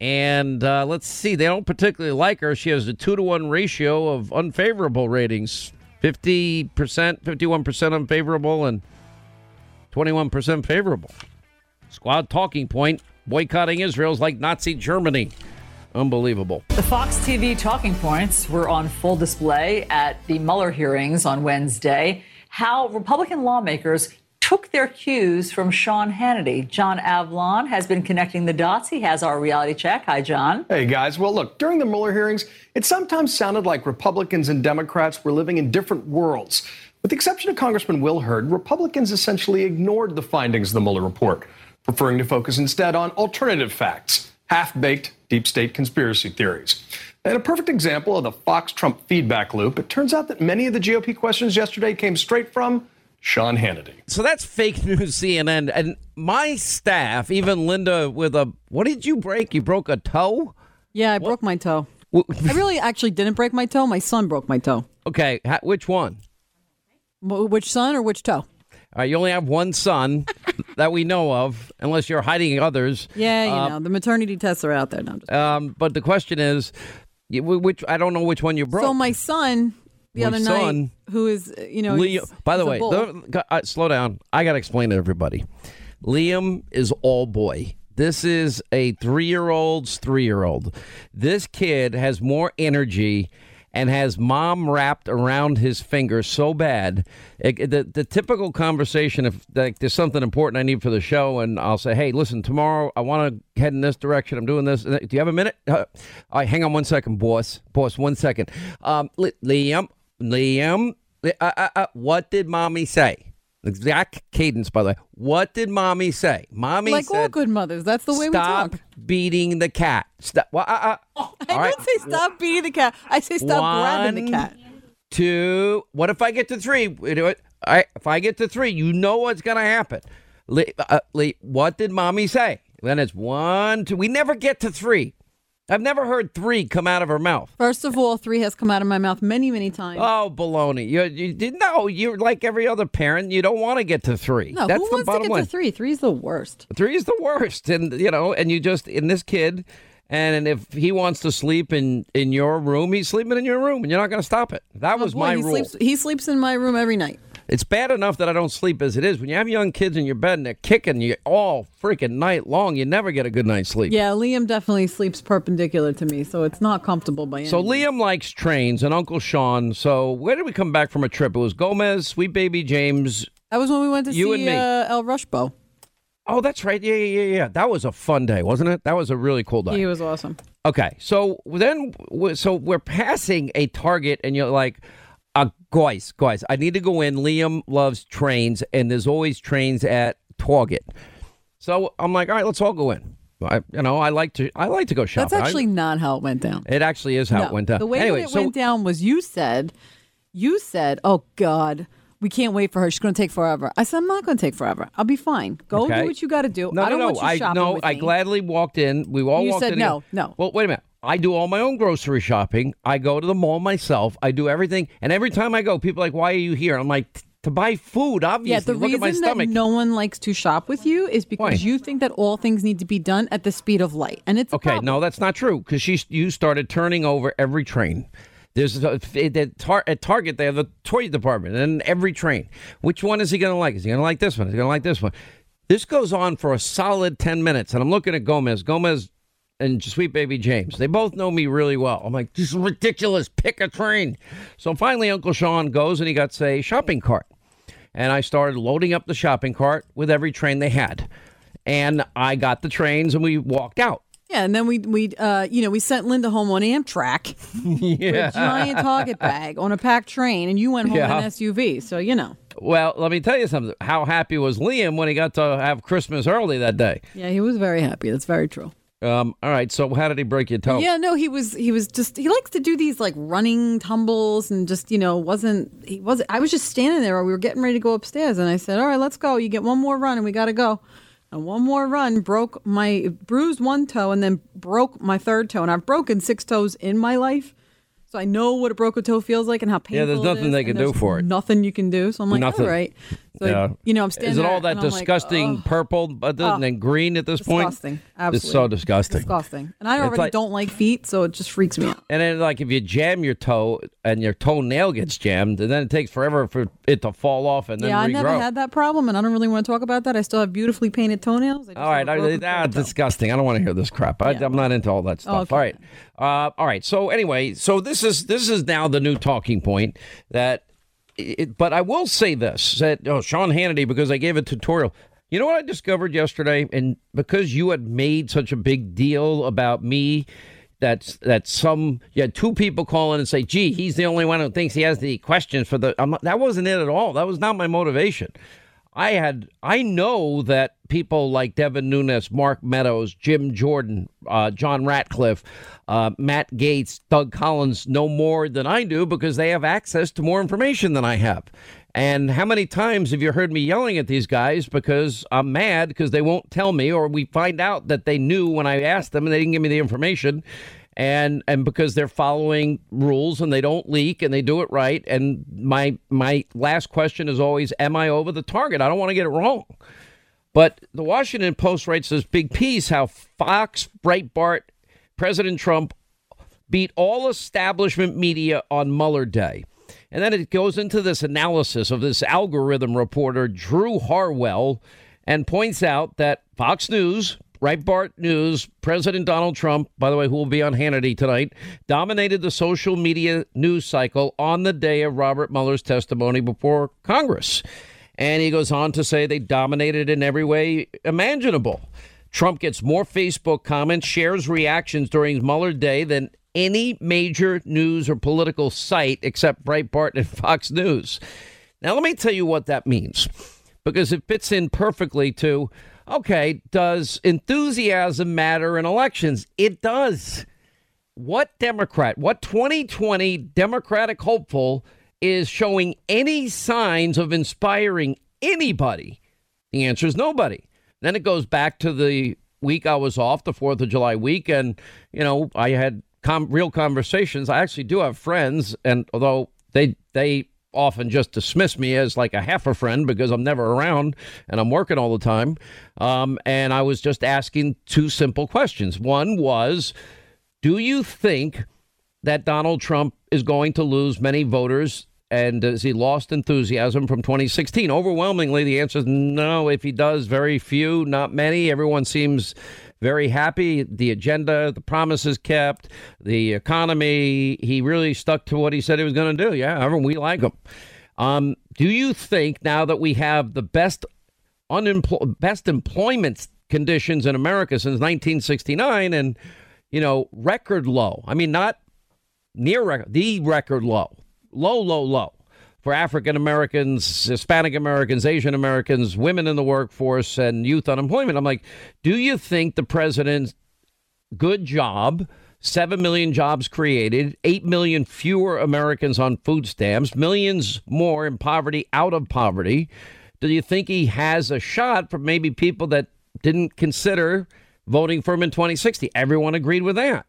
And uh, let's see, they don't particularly like her. She has a two to one ratio of unfavorable ratings 50%, 51% unfavorable, and 21% favorable. Squad talking point boycotting Israel's like Nazi Germany. Unbelievable. The Fox TV talking points were on full display at the Mueller hearings on Wednesday. How Republican lawmakers took their cues from Sean Hannity. John Avlon has been connecting the dots. He has our reality check. Hi, John. Hey, guys. Well, look, during the Mueller hearings, it sometimes sounded like Republicans and Democrats were living in different worlds. With the exception of Congressman Will Hurd, Republicans essentially ignored the findings of the Mueller report, preferring to focus instead on alternative facts, half baked deep state conspiracy theories. And a perfect example of the Fox Trump feedback loop, it turns out that many of the GOP questions yesterday came straight from Sean Hannity. So that's fake news CNN. And my staff, even Lynda with a, what did you break? You broke a toe? Yeah, I broke my toe. I really actually didn't break my toe. My son broke my toe. Okay, which one? Which son or which toe? Right, you only have one son that we know of, unless you're hiding others. Yeah, you know, the maternity tests are out there. No, Um, but the question is, which I don't know which one you broke. so my son the My other son- night, who is, uh, you know, Leo, he's- by the way, the- uh, slow down. I got to explain to everybody. Liam is all boy. This is a three year old's three year old. This kid has more energy and has mom wrapped around his finger so bad. It- the, the typical conversation, if like, there's something important I need for the show, and I'll say, hey, listen, tomorrow I want to head in this direction. I'm doing this. Do you have a minute? Uh, all right, hang on one second, boss. Boss, one second. Um, Liam, Liam, uh, uh, what did mommy say? Exact cadence, by the way. What did mommy say? Mommy like said, all good mothers, that's the way "Stop we talk. Stop beating the cat." Stop. Well, uh, uh, I don't right. say stop beating the cat. I say stop grabbing the cat. Two. What if I get to three? We do it. All right. If I get to three, you know what's gonna happen. Lee, uh, Lee, what did mommy say? Then it's one, two. We never get to three. I've never heard three come out of her mouth. First of all, three has come out of my mouth many, many times. Oh, baloney! You, you did no. You're like every other parent. You don't want to get to three. no, That's who the wants to bottom get line. to three? Three's the worst. Three is the worst, and you know, and you just in this kid, and if he wants to sleep in in your room, he's sleeping in your room, and you're not going to stop it. That Oh, was boy, my he rule. sleeps. He sleeps in my room every night. It's bad enough that I don't sleep as it is. When you have young kids in your bed and they're kicking you all freaking night long, you never get a good night's sleep. Yeah, Liam definitely sleeps perpendicular to me, so it's not comfortable by any So. Liam likes trains and Uncle Sean. So where did we come back from a trip? It was Gomez, Sweet Baby James. That was when we went to You see and me. Uh, El Rushbo. Oh, that's right. Yeah, yeah, yeah, yeah. That was a fun day, wasn't it? That was a really cool day. He was awesome. Okay, so then, so we're passing a target, and you're like, uh, guys, guys, I need to go in. Liam loves trains, and there's always trains at Target. So I'm like, all right, let's all go in. I, you know, I like to, I like to go shopping. That's I- actually not how it went down. it actually is how no, it went down. The way anyway, that it so went down was you said, you said, "Oh God, we can't wait for her. She's going to take forever. I said, I'm not going to take forever. I'll be fine. Go Okay. do what you got to do. No, I don't no, no. want you I shopping no. with I me. gladly walked in. We all walked in. You walked said in. no, no. Well, wait a minute. I do all my own grocery shopping. I go to the mall myself. I do everything, and every time I go, people are like, "Why are you here?" I'm like, "To buy food." Obviously, Yeah, the look at my reason that stomach. no one likes to shop with you is because Why? you think that all things need to be done at the speed of light, and it's Okay, no, that's not true because she you started turning over every train. There's a, at Target they have the toy department and every train. Which one is he going to like? Is he going to like this one? Is he going to like this one? This goes on for a solid ten minutes, and I'm looking at Gomez. Gomez and Sweet Baby James. They both know me really well. I'm like, this is ridiculous. Pick a train. So finally, Uncle Sean goes and he got a shopping cart, and I started loading up the shopping cart with every train they had, and I got the trains and we walked out. Yeah, and then we we uh you know we sent Lynda home on Amtrak with a giant Target bag on a packed train, and you went home in an SUV. So you know, Well, let me tell you something. How happy was Liam when he got to have Christmas early that day? yeah, he was very happy. That's very true. Um, all right, so how did he break your toe? Yeah, no, he was he was just he likes to do these like running tumbles and just you know wasn't he wasn't. I was just standing there. We were getting ready to go upstairs, and I said, "All right, let's go. You get one more run, and we got to go." And one more run broke my bruised one toe, and then broke my third toe. And I've broken six toes in my life, so I know what a broken toe feels like and how painful. Yeah, there's nothing they can do for it. Nothing you can do. So I'm like, Nothing. all right. Yeah. you know, I'm standing. Is it all that like, disgusting "Ugh." purple then- Oh, and green at this point? Disgusting. Absolutely. It's so disgusting. Disgusting. And I already like- don't like feet, so it just freaks me out. And then, like, if you jam your toe and your toenail gets jammed, and then it takes forever for it to fall off and then yeah, I never had that problem, and I don't really want to talk about that. I still have beautifully painted toenails. I just All right, I, ah, disgusting. I don't want to hear this crap. I, Yeah. I'm not into all that stuff. Okay. All right, uh, all right. So anyway, so this is this is now the new talking point that. It, but I will say this: that oh, Sean Hannity, because I gave a tutorial. You know what I discovered yesterday, and because you had made such a big deal about me. That's that some you had two people call in and say, "Gee, he's the only one who thinks he has the questions for the." I'm that wasn't it at all. That was not my motivation. I had I know that people like Devin Nunes, Mark Meadows, Jim Jordan, uh, John Ratcliffe, uh, Matt Gaetz, Doug Collins know more than I do because they have access to more information than I have. And how many times have you heard me yelling at these guys because I'm mad because they won't tell me, or we find out that they knew when I asked them and they didn't give me the information, and and because they're following rules and they don't leak and they do it right. And my my last question is always, am I over the target? I don't want to get it wrong. But the Washington Post writes this big piece how Fox, Breitbart, President Trump beat all establishment media on Mueller Day. And then it goes into this analysis of this algorithm reporter, Drew Harwell, and points out that Fox News, Breitbart News, President Donald Trump, by the way, who will be on Hannity tonight, dominated the social media news cycle on the day of Robert Mueller's testimony before Congress. And he goes on to say they dominated in every way imaginable. Trump gets more Facebook comments, shares reactions during Mueller Day than any major news or political site except Breitbart and Fox News. Now, let me tell you what that means because it fits in perfectly to okay, does enthusiasm matter in elections? It does. What Democrat, what 2020 Democratic hopeful is showing any signs of inspiring anybody? The answer is nobody. Then it goes back to the week I was off, the 4th of July week, and, you know, I had com- real conversations. I actually do have friends, and although they, they, often just dismiss me as like a half a friend because I'm never around and I'm working all the time. Um, and I was just asking two simple questions. One was, do you think that Donald Trump is going to lose many voters? And has he lost enthusiasm from 2016? Overwhelmingly, the answer is no. If he does, very few, not many. Everyone seems very happy. The agenda, the promises kept, the economy. He really stuck to what he said he was going to do. Yeah, everyone, we like him. Um, do you think now that we have the best unemployed, best employment conditions in America since 1969, and you know, record low. I mean, not near record, the record low, low, low, low for African Americans, Hispanic Americans, Asian Americans, women in the workforce, and youth unemployment. I'm like, do you think the president's good job 7 million jobs created, 8 million fewer Americans on food stamps, millions more in poverty, out of poverty. Do you think he has a shot for maybe people that didn't consider voting for him in 2060? Everyone agreed with that.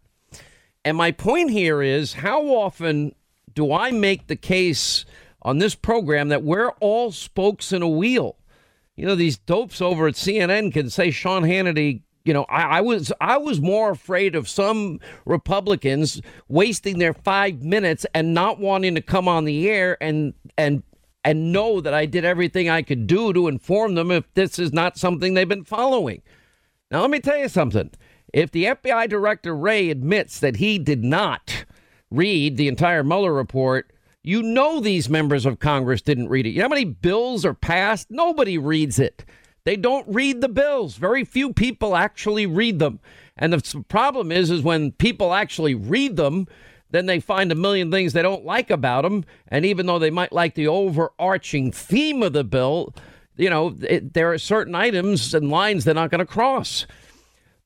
And my point here is how often do I make the case on this program that we're all spokes in a wheel? You know, these dopes over at CNN can say Sean Hannity you know, I, I, was I was more afraid of some Republicans wasting their five minutes and not wanting to come on the air and and and know that I did everything I could do to inform them if this is not something they've been following. Now, let me tell you something. If the FBI director Wray admits that he did not read the entire Mueller report, you know these members of Congress didn't read it. You know how many bills are passed? Nobody reads it. They don't read the bills. Very few people actually read them. And the problem is, is when people actually read them, then they find a million things they don't like about them. And even though they might like the overarching theme of the bill, you know, it, there are certain items and lines they're not going to cross.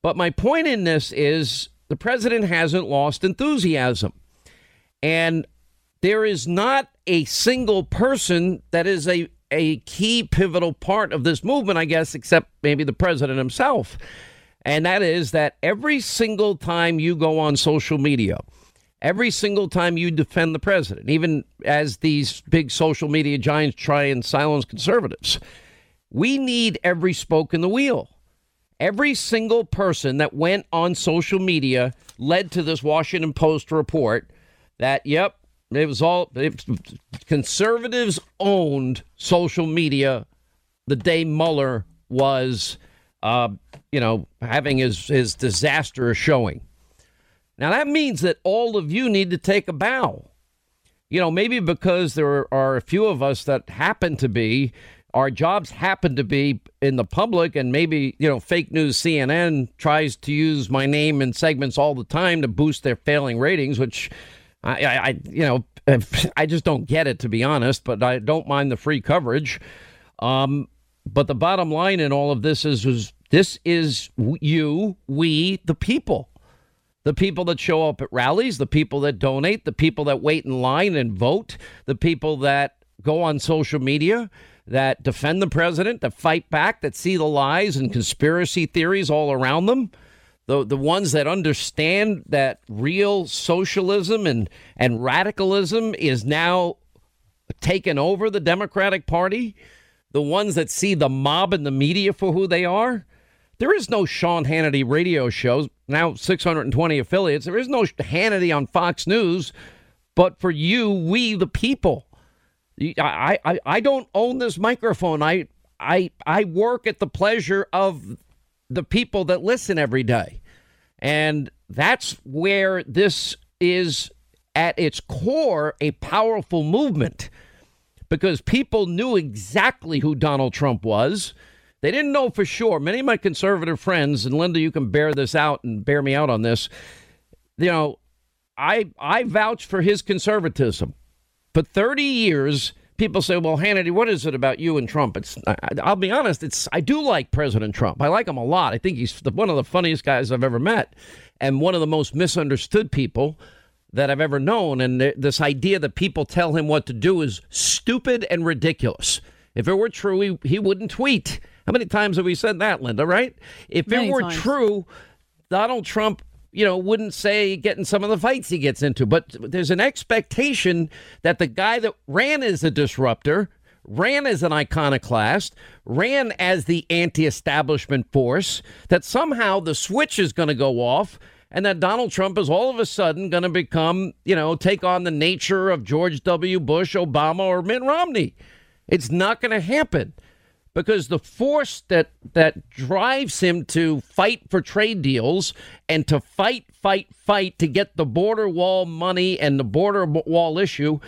But my point in this is the president hasn't lost enthusiasm. And there is not a single person that is a a key pivotal part of this movement, I guess, except maybe the president himself. And that is that every single time you go on social media, every single time you defend the president, even as these big social media giants try and silence conservatives, we need every spoke in the wheel. Every single person that went on social media led to this Washington Post report that, yep, it was all it, conservatives owned social media the day Mueller was, uh, you know, having his his disaster showing. Now that means that all of you need to take a bow. You know, maybe because there are a few of us that happen to be our jobs happen to be in the public and maybe you know fake news cnn tries to use my name in segments all the time to boost their failing ratings which I, I, you know, I just don't get it to be honest. But I don't mind the free coverage. Um, but the bottom line in all of this is, is this is you, we, the people, the people that show up at rallies, the people that donate, the people that wait in line and vote, the people that go on social media that defend the president, that fight back, that see the lies and conspiracy theories all around them the the ones that understand that real socialism and and radicalism is now taken over the Democratic Party, the ones that see the mob and the media for who they are. There is no Sean Hannity radio shows, now 620 affiliates. There is no Hannity on Fox News, but for you, we the people. I, I, I don't own this microphone. I, I, I work at the pleasure of the people that listen every day. And that's where this is at its core a powerful movement because people knew exactly who Donald Trump was. They didn't know for sure. Many of my conservative friends, and Lynda, you can bear this out and bear me out on this. You know, I I vouch for his conservatism. For 30 years, people say, "Well, Hannity, what is it about you and Trump?" It's I, will be honest, it's I do like President Trump. I like him a lot. I think he's the, one of the funniest guys I've ever met, and one of the most misunderstood people that I've ever known. And th- this idea that people tell him what to do is stupid and ridiculous. If it were true, he, he wouldn't tweet. How many times have we said that, Lynda? Right? If Many it were times. true, Donald Trump you know, wouldn't say getting some of the fights he gets into. But there's an expectation that the guy that ran as a disruptor, ran as an iconoclast, ran as the anti establishment force, that somehow the switch is going to go off and that Donald Trump is all of a sudden going to become, you know, take on the nature of George W. Bush, Obama, or Mitt Romney. It's not going to happen because the force that that drives him to fight for trade deals and to fight fight fight to get the border wall money and the border wall issue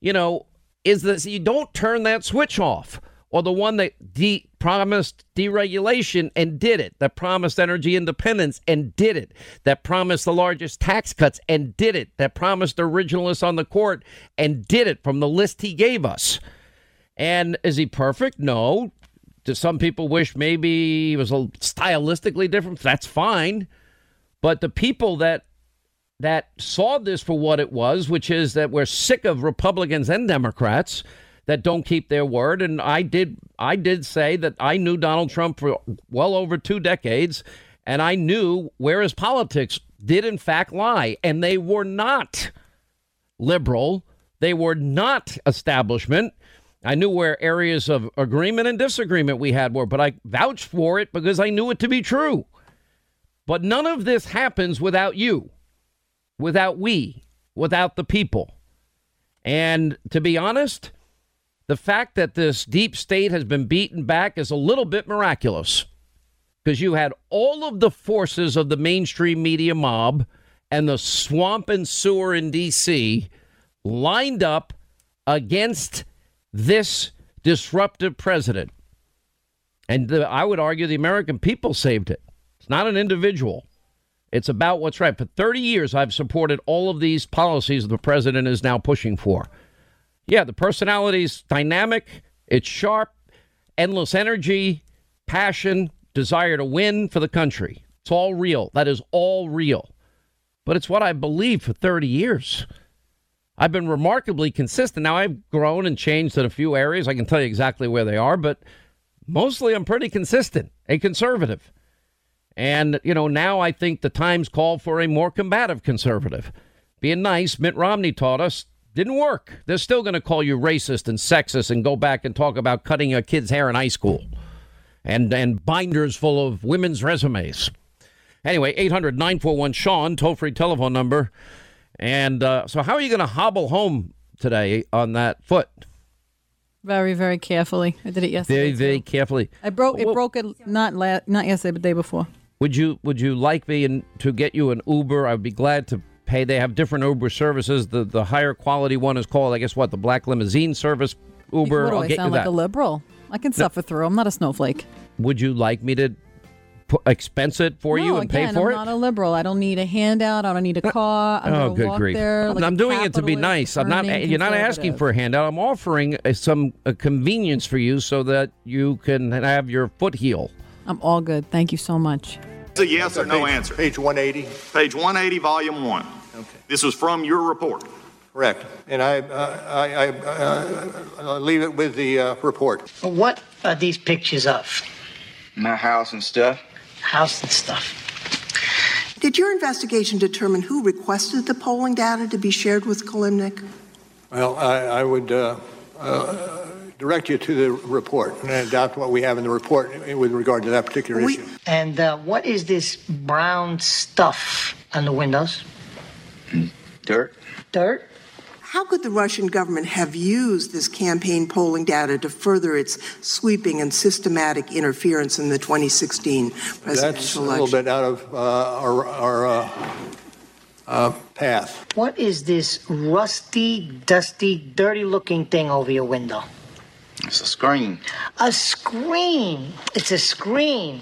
you know is that you don't turn that switch off or the one that de- promised deregulation and did it, that promised energy independence and did it, that promised the largest tax cuts and did it, that promised originalists on the court and did it from the list he gave us. And is he perfect? No. Do some people wish maybe he was a stylistically different? That's fine. But the people that that saw this for what it was, which is that we're sick of Republicans and Democrats that don't keep their word. And I did I did say that I knew Donald Trump for well over two decades, and I knew where his politics did in fact lie, and they were not liberal. They were not establishment. I knew where areas of agreement and disagreement we had were, but I vouched for it because I knew it to be true. But none of this happens without you, without we, without the people. And to be honest, the fact that this deep state has been beaten back is a little bit miraculous because you had all of the forces of the mainstream media mob and the swamp and sewer in D.C. lined up against this disruptive president. And the, I would argue the American people saved it. It's not an individual. It's about what's right. For 30 years, I've supported all of these policies the president is now pushing for. Yeah, the personality's dynamic, it's sharp, endless energy, passion, desire to win for the country. It's all real. That is all real. But it's what I believed for 30 years. I've been remarkably consistent. Now I've grown and changed in a few areas. I can tell you exactly where they are, but mostly I'm pretty consistent, a conservative. And, you know, now I think the times call for a more combative conservative. Being nice, Mitt Romney taught us, didn't work. They're still going to call you racist and sexist and go back and talk about cutting a kid's hair in high school and, and binders full of women's resumes. Anyway, 800 941 Sean, toll free telephone number. And uh, so, how are you going to hobble home today on that foot? Very, very carefully. I did it yesterday. Very, very carefully. I broke it. Well- Broke it not la- not yesterday, but the day before. Would you Would you like me in, to get you an Uber? I'd be glad to pay. They have different Uber services. The the higher quality one is called, I guess, what the Black Limousine Service Uber. what do I'll I sound like that. a liberal? I can suffer through. I'm not a snowflake. Would you like me to pu- expense it for no, you and again, pay for I'm it? not a liberal. I don't need a handout. I don't need a car. I'm Oh, good walk grief! there. I'm, like I'm doing it to be nice. I'm not. You're not asking for a handout. I'm offering uh, some uh, convenience for you so that you can have your foot heal. I'm all good. Thank you so much. It's a yes or no answer. Page 180, Page 180, volume one. Okay. This was from your report. correct. And I, uh, I, I, uh, I'll leave it with the uh, report. What are these pictures of? My house and stuff. House and stuff. Did your investigation determine who requested the polling data to be shared with Kilimnik? Well, I, I would uh, uh, direct you to the report and adopt what we have in the report with regard to that particular We- issue. And uh, what is this brown stuff on the windows? Dirt. Dirt? How could the Russian government have used this campaign polling data to further its sweeping and systematic interference in the 2016 presidential That's presidential a little bit out of uh, our, our uh, uh, path. What is this rusty, dusty, dirty looking thing over your window? It's a screen. A screen. It's a screen.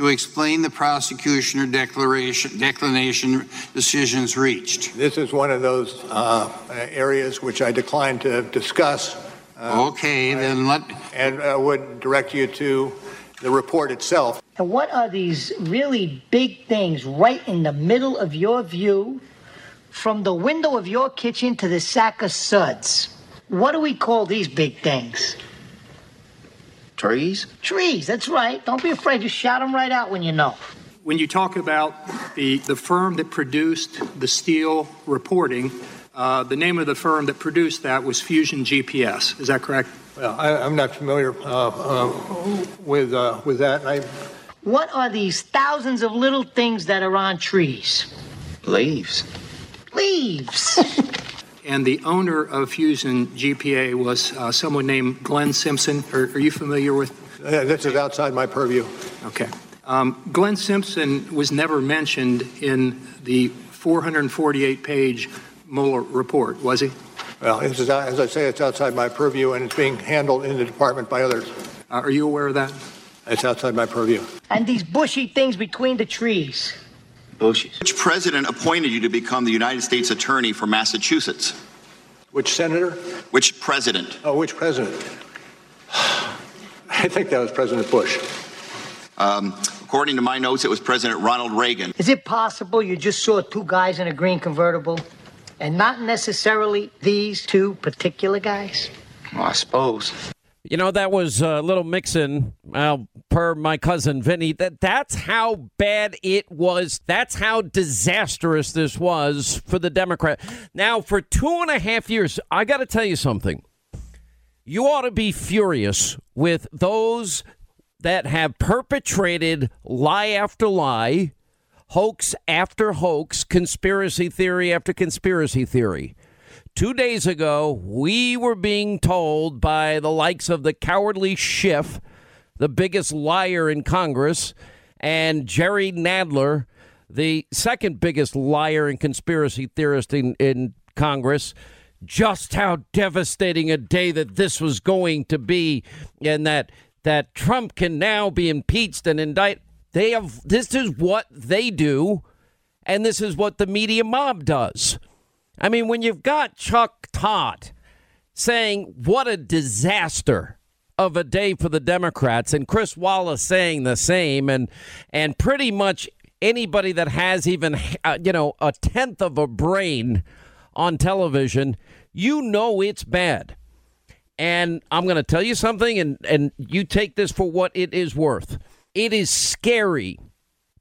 To explain the prosecution or declaration, declination decisions reached. This is one of those uh, areas which I decline to discuss. Uh, Okay, then let, and uh, would direct you to the report itself. And what are these really big things right in the middle of your view from the window of your kitchen to the sack of suds? What do we call these big things? Trees? Trees, that's right. Don't be afraid. Just shout them right out when you know. When you talk about the, the firm that produced the Steele reporting, uh, the name of the firm that produced that was Fusion GPS. Is that correct? Well, I, I'm not familiar uh, uh, with uh, with that. I, What are these thousands of little things that are on trees? Leaves. Leaves. And the owner of Fusion GPS was uh, someone named Glenn Simpson. Are, are you familiar with? uh, this is outside my purview. Okay. Um, Glenn Simpson was never mentioned in the 448 page Mueller report, was he? Well, this is, as I say, it's outside my purview, and it's being handled in the department by others. Uh, are you aware of that? It's outside my purview. and these bushy things between the trees. Bushes. Which president appointed you to become the United States Attorney for Massachusetts? Which senator? Which president? Oh, which president? I think that was President Bush. Um, According to my notes, it was President Ronald Reagan. Is it possible you just saw two guys in a green convertible and not necessarily these two particular guys? Well, I suppose. You know, that was a little mixing, well, per my cousin Vinny. That that's how bad it was. That's how disastrous this was for the Democrat. Now, for two and a half years, I got to tell you something. You ought to be furious with those that have perpetrated lie after lie, hoax after hoax, conspiracy theory after conspiracy theory. Two days ago, we were being told by the likes of the cowardly Schiff, the biggest liar in Congress, and Jerry Nadler, the second biggest liar and conspiracy theorist in, in Congress, just how devastating a day that this was going to be, and that that Trump can now be impeached and indicted. They have this is what they do, and this is what the media mob does. I mean, when you've got Chuck Todd saying what a disaster of a day for the Democrats, and Chris Wallace saying the same, and and pretty much anybody that has even uh, you know a tenth of a brain on television, you know it's bad. And I'm going to tell you something, and and you take this for what it is worth. It is scary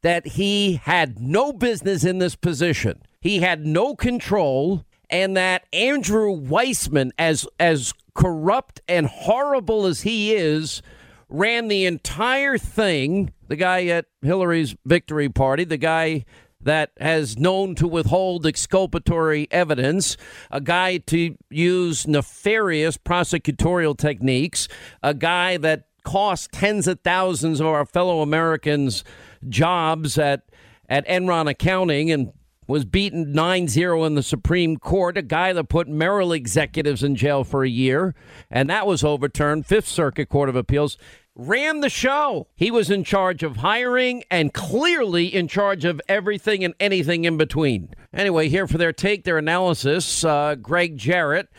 that he had no business in this position. He had no control, and that Andrew Weissmann, as as corrupt and horrible as he is, ran the entire thing. The guy at Hillary's victory party, the guy that has known to withhold exculpatory evidence, a guy to use nefarious prosecutorial techniques, a guy that cost tens of thousands of our fellow Americans jobs at at Enron Accounting and was beaten 9-0 in the Supreme Court, a guy that put Merrill executives in jail for a year, and that was overturned, Fifth Circuit Court of Appeals, ran the show. He was in charge of hiring and clearly in charge of everything and anything in between. Anyway, here for their take, their analysis, uh, Gregg Jarrett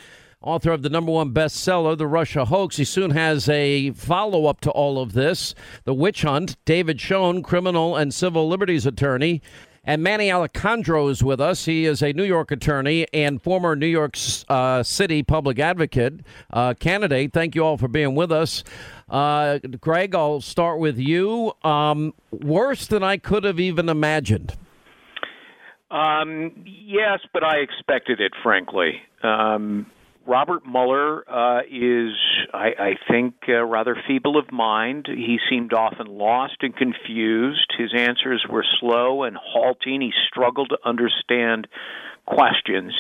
author of the number one bestseller, The Russia Hoax. He soon has a follow up to all of this The Witch Hunt. David Schoen, criminal and civil liberties attorney. And Manny Alicandro is with us. He is a New York attorney and former New York uh, City public advocate uh, candidate. Thank you all for being with us. Uh, Greg, I'll start with you. Um, worse than I could have even imagined. Um, yes, but I expected it, frankly. Um, Robert Mueller uh, is, I, I think, uh, rather feeble of mind. He seemed often lost and confused. His answers were slow and halting. He struggled to understand questions.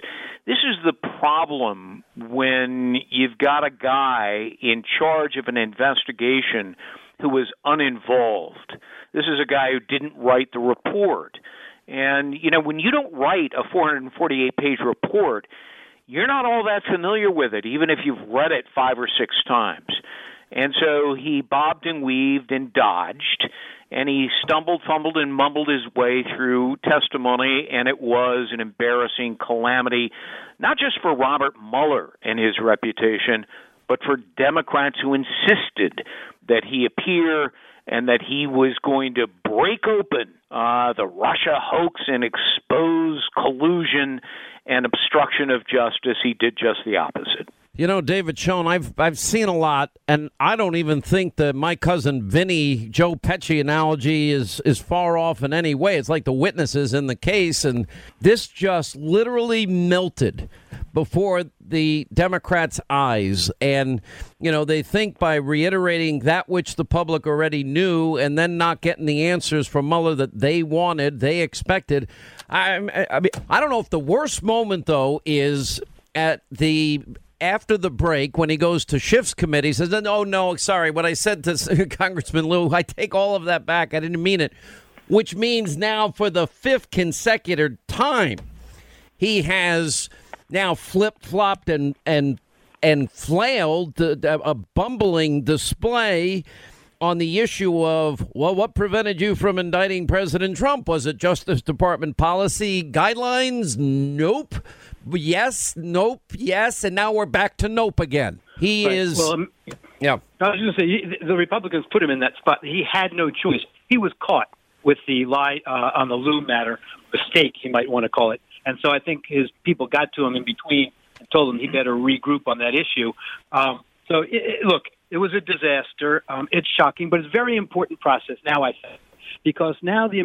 This is the problem when you've got a guy in charge of an investigation who was uninvolved. This is a guy who didn't write the report. And, you know, when you don't write a 448 page report, you're not all that familiar with it, even if you've read it five or six times. And so he bobbed and weaved and dodged, and he stumbled, fumbled, and mumbled his way through testimony, and it was an embarrassing calamity, not just for Robert Mueller and his reputation, but for Democrats who insisted that he appear and that he was going to break open uh, the Russia hoax and expose collusion and obstruction of justice. He did just the opposite. You know, David Schoen, I've I've seen a lot, and I don't even think that my cousin Vinny Joe Pesci analogy is is far off in any way. It's like the witnesses in the case, and this just literally melted before the Democrats' eyes. And, you know, they think by reiterating that which the public already knew and then not getting the answers from Mueller that they wanted, they expected. I, I mean, I don't know if the worst moment, though, is at the after the break when he goes to Schiff's committee says, "Oh no, sorry, what I said to Congressman Lieu, I take all of that back. I didn't mean it." Which means now for the fifth consecutive time, he has now flip flopped and and and flailed a bumbling display on the issue of well, what prevented you from indicting President Trump? Was it Justice Department policy guidelines? Nope. Yes, nope, yes, and now we're back to nope again. He right. is. Well, um, yeah. I was going to say the Republicans put him in that spot. He had no choice. he was caught with the lie uh, on the Lieu matter, mistake you might want to call it. And so I think his people got to him in between and told him he better regroup on that issue. Um, so it, it, look, it was a disaster. Um, it's shocking, but it's a very important process now. I think because now the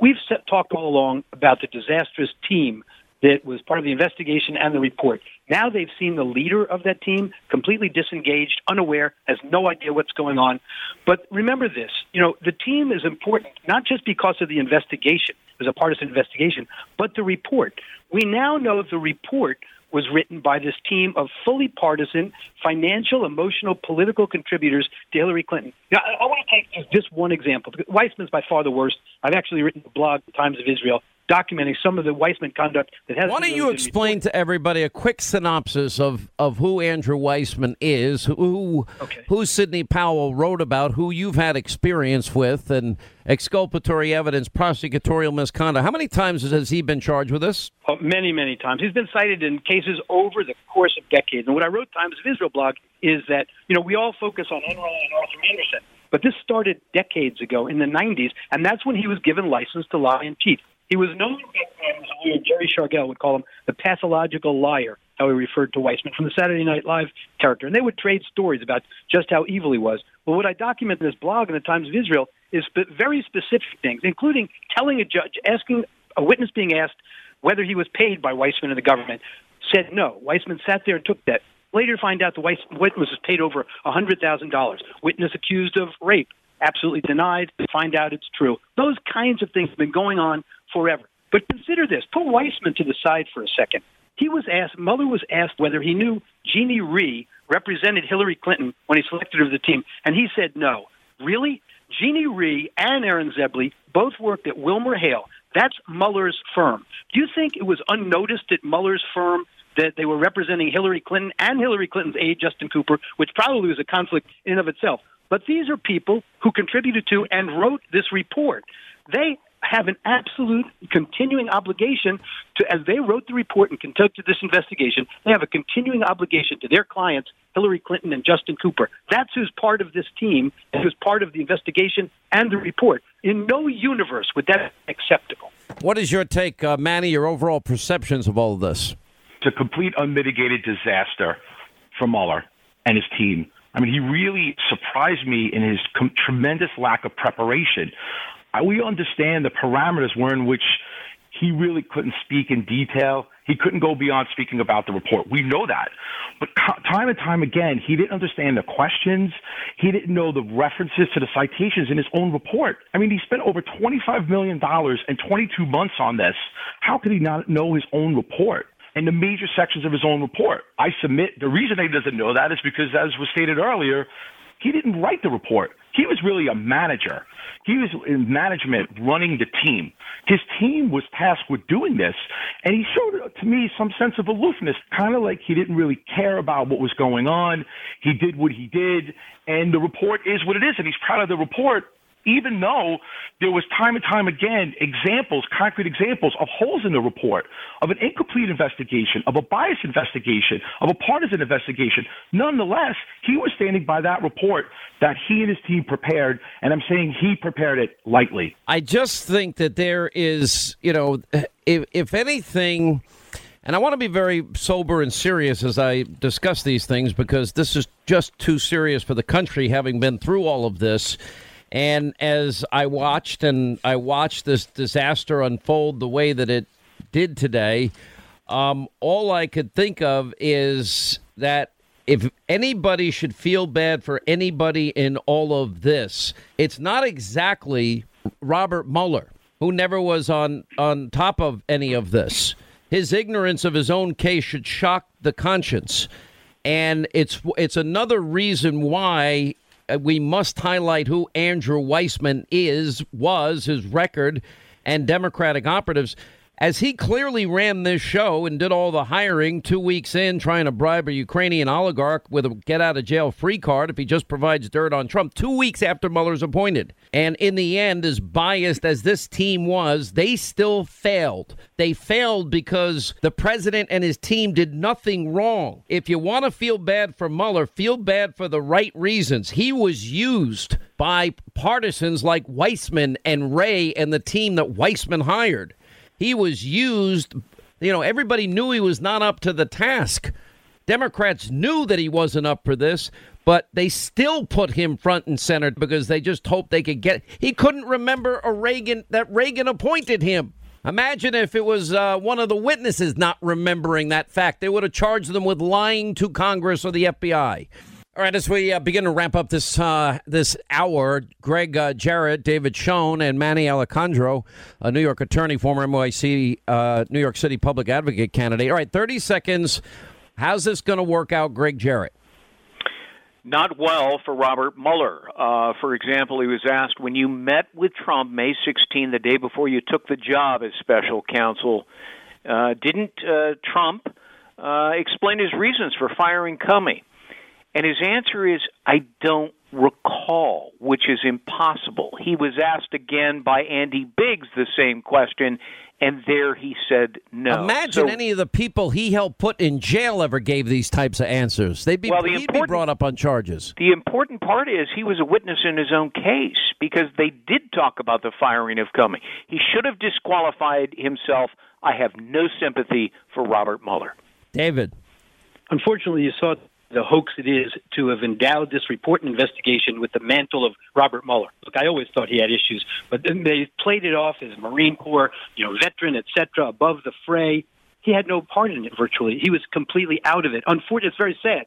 we've set, talked all along about the disastrous team that was part of the investigation and the report. Now they've seen the leader of that team completely disengaged, unaware, has no idea what's going on. But remember this, you know, the team is important not just because of the investigation, it was a partisan investigation, but the report. We now know the report was written by this team of fully partisan, financial, emotional, political contributors to Hillary Clinton. Now, I want to take just one example. Weissmann's by far the worst. I've actually written a blog, The Times of Israel, documenting some of the Weissmann conduct that has. Why don't you explain to everybody a quick synopsis of, of who Andrew Weissmann is, who okay. who Sidney Powell wrote about, who you've had experience with, and exculpatory evidence, prosecutorial misconduct. How many times has he been charged with this? Oh, many, many times. He's been cited in cases over the course of decades. And what I wrote Times of Israel blog is that you know we all focus on Enron and Arthur Andersen. But this started decades ago in the 90s, and that's when he was given license to lie and cheat. He was known as lawyer, Jerry Shargel would call him the pathological liar, how he referred to Weissmann from the Saturday Night Live character. And they would trade stories about just how evil he was. But what I document in this blog in the Times of Israel is very specific things, including telling a judge, asking a witness being asked whether he was paid by Weissmann and the government, said no. Weissmann sat there and took that. Later, find out the witness was paid over $100,000. Witness accused of rape, absolutely denied. Find out it's true. Those kinds of things have been going on forever. But consider this. Put Weissmann to the side for a second. He was asked, Mueller was asked whether he knew Jeannie Rhee represented Hillary Clinton when he selected her to the team, and he said no. Really? Jeannie Rhee and Aaron Zebley both worked at Wilmer Hale. That's Mueller's firm. Do you think it was unnoticed at Mueller's firm that they were representing Hillary Clinton and Hillary Clinton's aide, Justin Cooper, which probably was a conflict in and of itself? But these are people who contributed to and wrote this report. They have an absolute continuing obligation to, as they wrote the report and conducted this investigation, they have a continuing obligation to their clients, Hillary Clinton and Justin Cooper. That's who's part of this team and who's part of the investigation and the report. In no universe would that be acceptable. What is your take, uh, Manny, your overall perceptions of all of this? It's a complete unmitigated disaster for Mueller and his team. I mean, he really surprised me in his com- tremendous lack of preparation we understand the parameters were in which he really couldn't speak in detail. He couldn't go beyond speaking about the report. We know that. But time and time again, he didn't understand the questions. He didn't know the references to the citations in his own report. I mean, he spent over $25 million and 22 months on this. How could he not know his own report? and the major sections of his own report. I submit the reason he doesn't know that is because, as was stated earlier, he didn't write the report. He was really a manager. He was in management running the team. His team was tasked with doing this, and he showed uh, to me some sense of aloofness, kind of like he didn't really care about what was going on. He did what he did, and the report is what it is, and he's proud of the report even though there was time and time again examples, concrete examples of holes in the report, of an incomplete investigation, of a biased investigation, of a partisan investigation. Nonetheless, he was standing by that report that he and his team prepared, and I'm saying he prepared it lightly. I just think that there is, you know, if, if anything. And I want to be very sober and serious as I discuss these things because this is just too serious for the country, having been through all of this. And as I watched and I watched this disaster unfold the way that it did today, um, all I could think of is that if anybody should feel bad for anybody in all of this, it's not exactly Robert Mueller, who never was on, on top of any of this. His ignorance of his own case should shock the conscience. And it's it's another reason why Uh, we must highlight who Andrew Weissmann is, was, his record, and Democratic operatives. As he clearly ran this show and did all the hiring two weeks in, trying to bribe a Ukrainian oligarch with a get out of jail free card if he just provides dirt on Trump, two weeks after Mueller's appointed. And in the end, as biased as this team was, they still failed. They failed because the president and his team did nothing wrong. If you want to feel bad for Mueller, feel bad for the right reasons. He was used by partisans like Weissmann and Ray and the team that Weissmann hired. He was used, you know, everybody knew he was not up to the task. Democrats knew that he wasn't up for this, but they still put him front and center because they just hoped they could get. He couldn't remember a Reagan that Reagan appointed him. Imagine if it was uh, one of the witnesses not remembering that fact. They would have charged them with lying to Congress or the FBI. All right, as we uh, begin to wrap up this uh, this hour, Gregg uh, Jarrett, David Schoen, and Manny Alicandro, a New York attorney, former NYC, uh, New York City public advocate candidate. All right, 30 seconds. How's this going to work out, Gregg Jarrett? Not well for Robert Mueller. Uh, for example, he was asked when you met with Trump May 16, the day before you took the job as special counsel, uh, didn't Trump explain his reasons for firing Comey? And his answer is, I don't recall, which is impossible. He was asked again by Andy Biggs the same question, and there he said no. Imagine So- any of the people he helped put in jail ever gave these types of answers. They'd be, Well, the he'd be brought up on charges. The important part is he was a witness in his own case because they did talk about the firing of Comey. He should have disqualified himself. I have no sympathy for Robert Mueller. David. Unfortunately, you saw the hoax it is to have endowed this report and investigation with the mantle of Robert Mueller. Look, I always thought he had issues, but then they played it off as Marine Corps, you know, veteran, et cetera, above the fray. He had no part in it virtually. He was completely out of it. Unfortunately, it's very sad.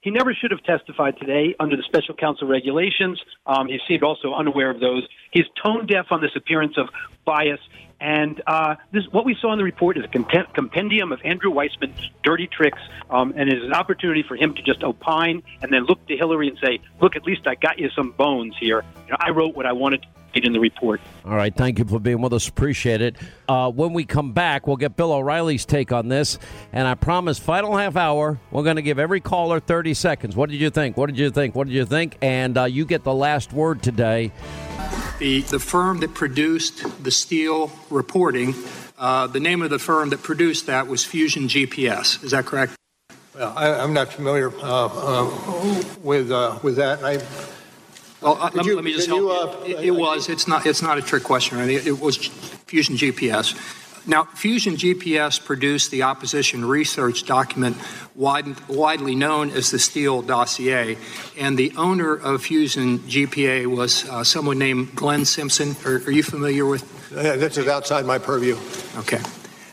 He never should have testified today under the special counsel regulations. Um, he seemed also unaware of those. He's tone deaf on this appearance of bias. And uh, this, what we saw in the report is a compendium of Andrew Weissmann's dirty tricks, um, and it is an opportunity for him to just opine and then look to Hillary and say, "Look, at least I got you some bones here. You know, I wrote what I wanted get in the report." All right, thank you for being with us. Appreciate it. Uh, when we come back, we'll get Bill O'Reilly's take on this. And I promise, final half hour, we're going to give every caller 30 seconds. What did you think? What did you think? What did you think? And uh, you get the last word today. The, the firm that produced the Steele reporting, uh, the name of the firm that produced that was Fusion GPS. Is that correct? Well, I, I'm not familiar uh, uh, with uh, with that. I, Well, uh, let, me- you- let me just help you, uh, It, it was. It's not. It's not a trick question. Right? It, it was Fusion GPS. Now, Fusion GPS produced the opposition research document wide, widely known as the Steele dossier, and the owner of Fusion GPS was uh, someone named Glenn Simpson. Are, are you familiar with? uh, this is outside my purview. Okay.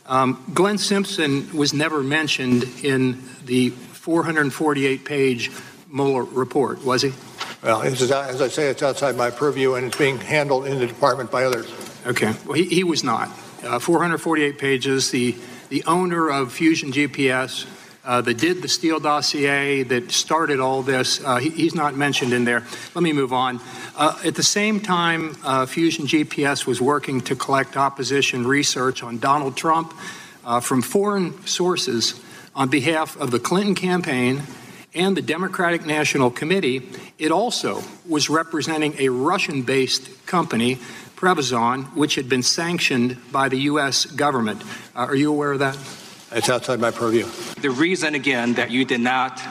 Um, Glenn Simpson was never mentioned in the 448-page Mueller report, was he? Well, as I say, it's outside my purview, and it's being handled in the department by others. Okay. Well, he, he was not. Uh, 448 pages. The the owner of Fusion GPS uh, that did the Steele dossier that started all this. Uh, he, he's not mentioned in there. Let me move on. Uh, at the same time, uh, Fusion GPS was working to collect opposition research on Donald Trump uh, from foreign sources on behalf of the Clinton campaign and the Democratic National Committee. It also was representing a Russian based company, Prevezon, which had been sanctioned by the U.S. government. Uh, are you aware of that? It's outside my purview. The reason, again, that you did not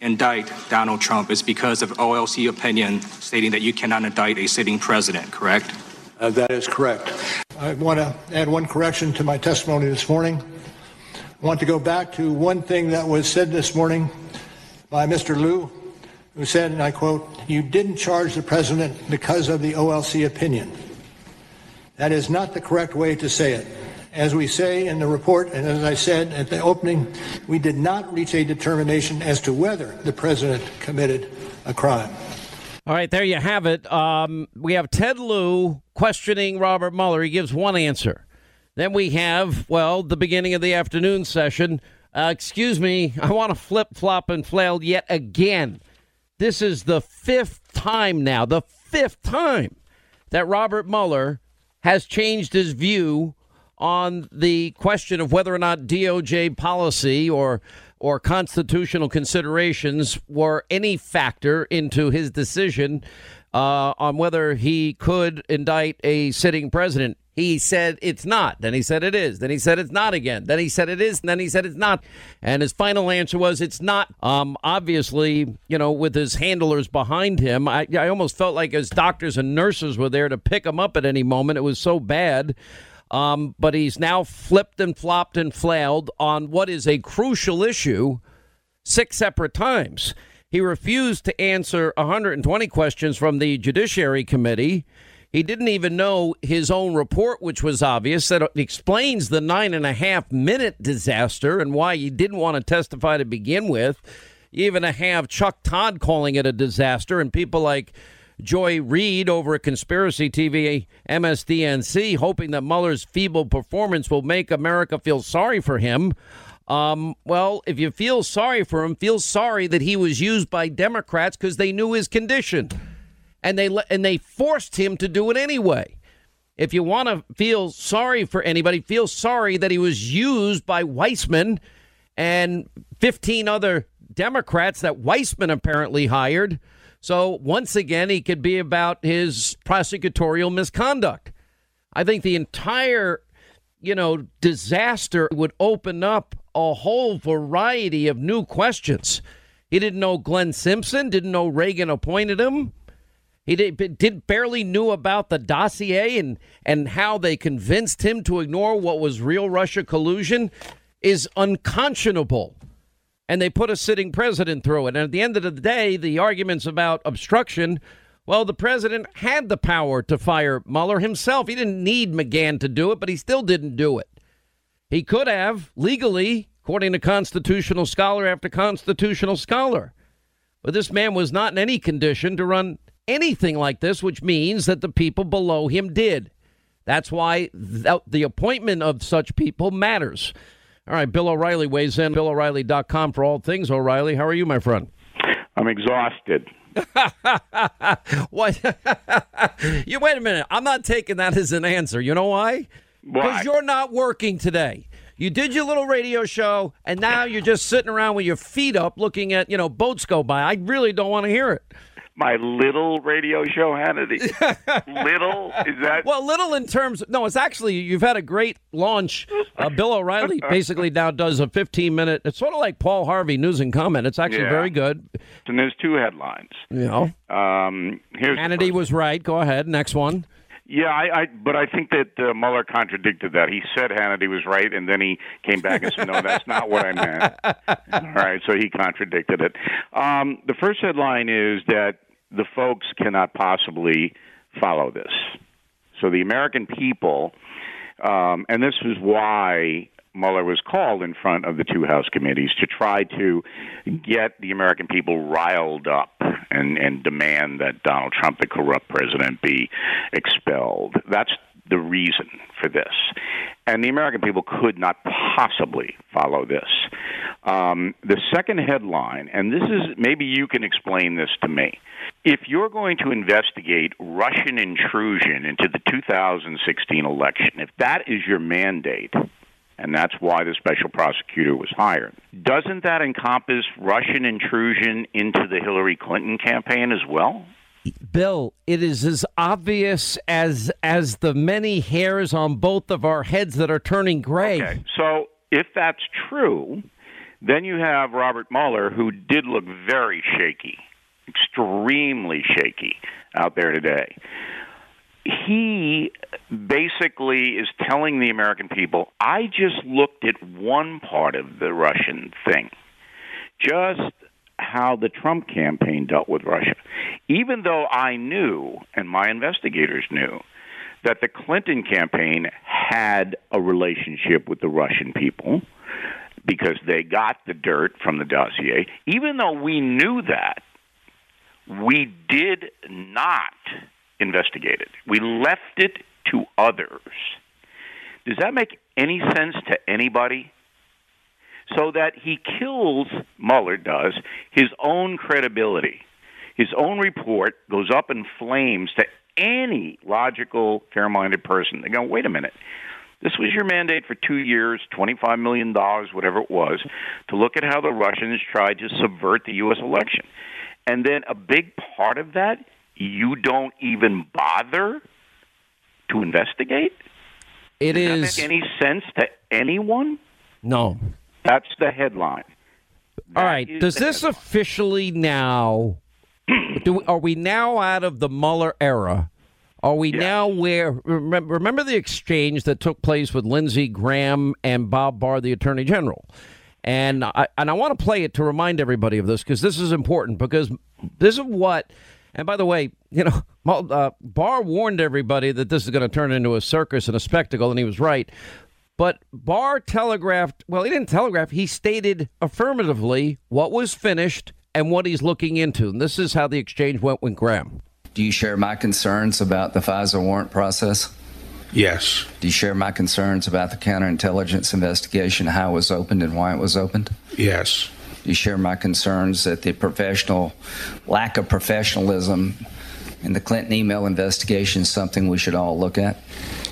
indict Donald Trump is because of OLC opinion stating that you cannot indict a sitting president, correct? Uh, that is correct. I want to add one correction to my testimony this morning. I want to go back to one thing that was said this morning by Mr. Lieu, who said, and I quote, You didn't charge the president because of the OLC opinion. That is not the correct way to say it. As we say in the report, and as I said at the opening, we did not reach a determination as to whether the president committed a crime. All right, there you have it. Um, we have Ted Lieu questioning Robert Mueller. He gives one answer. Then we have, well, the beginning of the afternoon session. Uh, excuse me, I want to flip, flop, and flail yet again. This is the fifth time now, the fifth time that Robert Mueller has changed his view on the question of whether or not DOJ policy or or constitutional considerations were any factor into his decision uh, on whether he could indict a sitting president. He said it's not. Then he said it is. Then he said it's not again. Then he said it is. And then he said it's not. And his final answer was it's not. Um, obviously, you know, with his handlers behind him, I, I almost felt like his doctors and nurses were there to pick him up at any moment. It was so bad. Um, but he's now flipped and flopped and flailed on what is a crucial issue six separate times. He refused to answer 120 questions from the Judiciary Committee. He didn't even know his own report, which was obvious, that explains the nine and a half minute disaster and why he didn't want to testify to begin with. You even have Chuck Todd calling it a disaster, and people like Joy Reid over at Conspiracy TV MSDNC, hoping that Mueller's feeble performance will make America feel sorry for him. Um, well, if you feel sorry for him, feel sorry that he was used by Democrats because they knew his condition, and they and they forced him to do it anyway. If you want to feel sorry for anybody, feel sorry that he was used by Weissmann and 15 other Democrats that Weissmann apparently hired. So once again, he could be about his prosecutorial misconduct. I think the entire, you know, disaster would open up a whole variety of new questions. He didn't know Glenn Simpson, didn't know Reagan appointed him. He did, did barely knew about the dossier and and how they convinced him to ignore what was real Russia collusion is unconscionable. And they put a sitting president through it. And at the end of the day, the arguments about obstruction, well, the president had the power to fire Mueller himself. He didn't need McGahn to do it, but he still didn't do it. He could have legally, according to constitutional scholar after constitutional scholar. But this man was not in any condition to run anything like this, which means that the people below him did. That's why th- the appointment of such people matters. All right, Bill O'Reilly weighs in. BillO'Reilly.com for all things O'Reilly. How are you, my friend? I'm exhausted. what? you wait a minute. I'm not taking that as an answer. You know why? Because you're not working today. You did your little radio show, and now you're just sitting around with your feet up, looking at you know boats go by. I really don't want to hear it. My little radio show, Hannity. little is that? Well, little in terms. No, it's actually you've had a great launch. Uh, Bill O'Reilly basically now does a 15 minute. It's sort of like Paul Harvey news and comment. It's actually Yeah. very good. And there's two headlines. You know, Um, here's Hannity was right. Go ahead. Next one. Yeah, I, I but I think that uh, Mueller contradicted that. He said Hannity was right, and then he came back and said, "No, that's not what I meant." All right, so he contradicted it. Um, the first headline is that the folks cannot possibly follow this. So the American people, um, and this is why Mueller was called in front of the two House committees to try to get the American people riled up and, and demand that Donald Trump, the corrupt president, be expelled. That's the reason for this. And the American people could not possibly follow this. Um, the second headline, and this is maybe you can explain this to me. If you're going to investigate Russian intrusion into the 2016 election, if that is your mandate, and that's why the special prosecutor was hired. Doesn't that encompass Russian intrusion into the Hillary Clinton campaign as well? Bill, it is as obvious as as the many hairs on both of our heads that are turning gray. Okay, so if that's true, then you have Robert Mueller, who did look very shaky, extremely shaky out there today. He basically is telling the American people, I just looked at one part of the Russian thing, just how the Trump campaign dealt with Russia. Even though I knew, and my investigators knew, that the Clinton campaign had a relationship with the Russian people because they got the dirt from the dossier. Even though we knew that, we did not investigate it. We left it to others. Does that make any sense to anybody? So that he kills, Mueller does, his own credibility. His own report goes up in flames to any logical, fair minded person. They go, wait a minute. This was your mandate for two years, $25 million, whatever it was, to look at how the Russians tried to subvert the U.S. election. And then a big part of that, you don't even bother to investigate? It Does is. that make any sense to anyone? No. That's the headline. All right. Does this officially now? do are we now out of the Mueller era? Are we now where? Remember, remember the exchange that took place with Lindsey Graham and Bob Barr, the Attorney General, and I and I want to play it to remind everybody of this because this is important because this is what. And by the way, you know, uh, Barr warned everybody that this is going to turn into a circus and a spectacle, and he was right. But Barr telegraphed, well, he didn't telegraph, he stated affirmatively what was finished and what he's looking into. And this is how the exchange went with Graham. Do you share my concerns about the FISA warrant process? Yes. Do you share my concerns about the counterintelligence investigation, how it was opened and why it was opened? Yes. Do you share my concerns that the professional lack of professionalism in the Clinton email investigation is something we should all look at?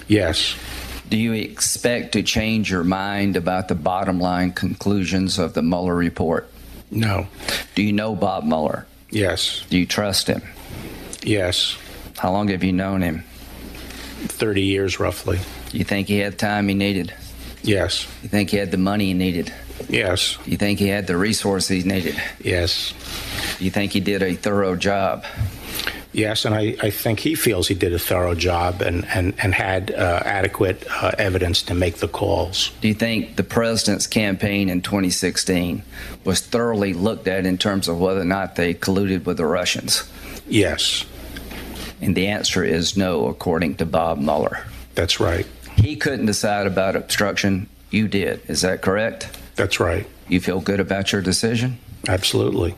Yes. Do you expect to change your mind about the bottom line conclusions of the Mueller report? No. Do you know Bob Mueller? Yes. Do you trust him? Yes. How long have you known him? 30 years roughly. You think he had the time he needed? Yes. You think he had the money he needed? Yes. You think he had the resources he needed? Yes. You think he did a thorough job? Yes, and I, I think he feels he did a thorough job and, and, and had uh, adequate uh, evidence to make the calls. Do you think the president's campaign in 2016 was thoroughly looked at in terms of whether or not they colluded with the Russians? Yes. And the answer is no, according to Bob Mueller. That's right. He couldn't decide about obstruction. You did. Is that correct? That's right. You feel good about your decision? Absolutely.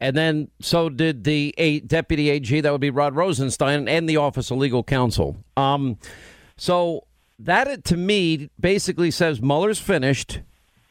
And then, so did the a, deputy AG, that would be Rod Rosenstein, and the Office of Legal Counsel. Um, so that, to me, basically says Mueller's finished,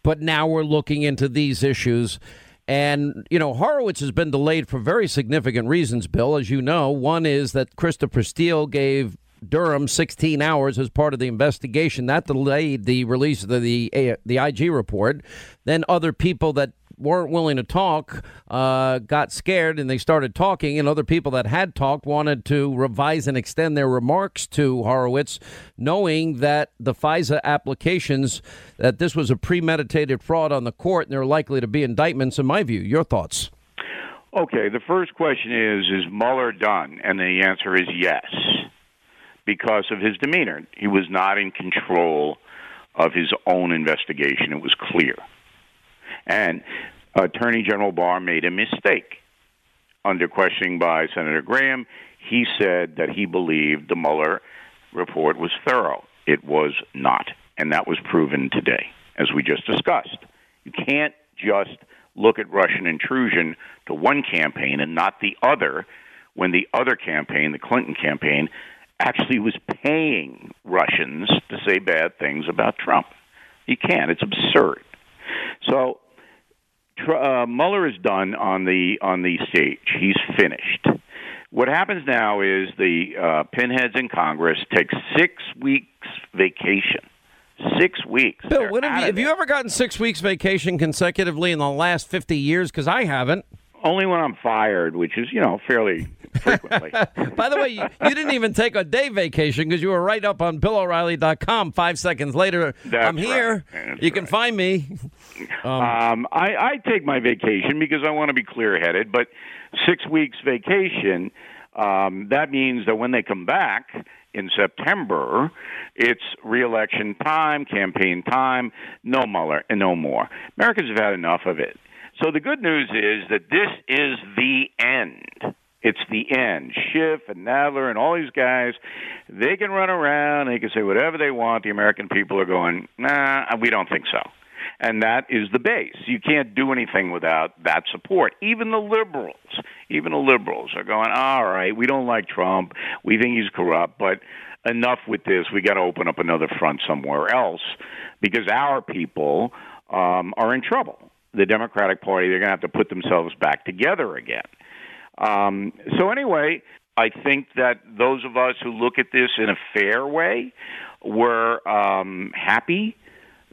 but now we're looking into these issues. And, you know, Horowitz has been delayed for very significant reasons, Bill, as you know. One is that Christopher Steele gave Durham 16 hours as part of the investigation. That delayed the release of the, the, the IG report. Then other people that weren't willing to talk uh, got scared and they started talking, and other people that had talked wanted to revise and extend their remarks to Horowitz, knowing that the FISA applications that this was a premeditated fraud on the court and there are likely to be indictments. In my view, your thoughts? Okay, the first question is Is Mueller done? And the answer is yes, because of his demeanor. He was not in control of his own investigation, it was clear. And Attorney General Barr made a mistake. Under questioning by Senator Graham, he said that he believed the Mueller report was thorough. It was not. And that was proven today, as we just discussed. You can't just look at Russian intrusion to one campaign and not the other when the other campaign, the Clinton campaign, actually was paying Russians to say bad things about Trump. You can't. It's absurd. So uh, Mueller is done on the on the stage. He's finished. What happens now is the uh, pinheads in Congress take six weeks vacation. Six weeks. Bill, have, you, have you ever gotten six weeks vacation consecutively in the last 50 years? Because I haven't. Only when I'm fired, which is, you know, fairly frequently. By the way, you, you didn't even take a day vacation because you were right up on BillO'Reilly.com. Five seconds later, That's I'm here. right. You can find me. Um, I, I take my vacation because I want to be clear headed, but six weeks vacation, um, that means that when they come back in September, it's reelection time, campaign time, no Mueller, and no more. Americans have had enough of it. So the good news is that this is the end. It's the end. Schiff and Nadler and all these guys, they can run around, they can say whatever they want. The American people are going, nah, we don't think so. And that is the base. You can't do anything without that support. Even the liberals, even the liberals are going, all right, we don't like Trump. We think he's corrupt, but enough with this. We got to open up another front somewhere else because our people um, are in trouble. The Democratic Party, they're going to have to put themselves back together again. Um, so anyway, I think that those of us who look at this in a fair way were um, happy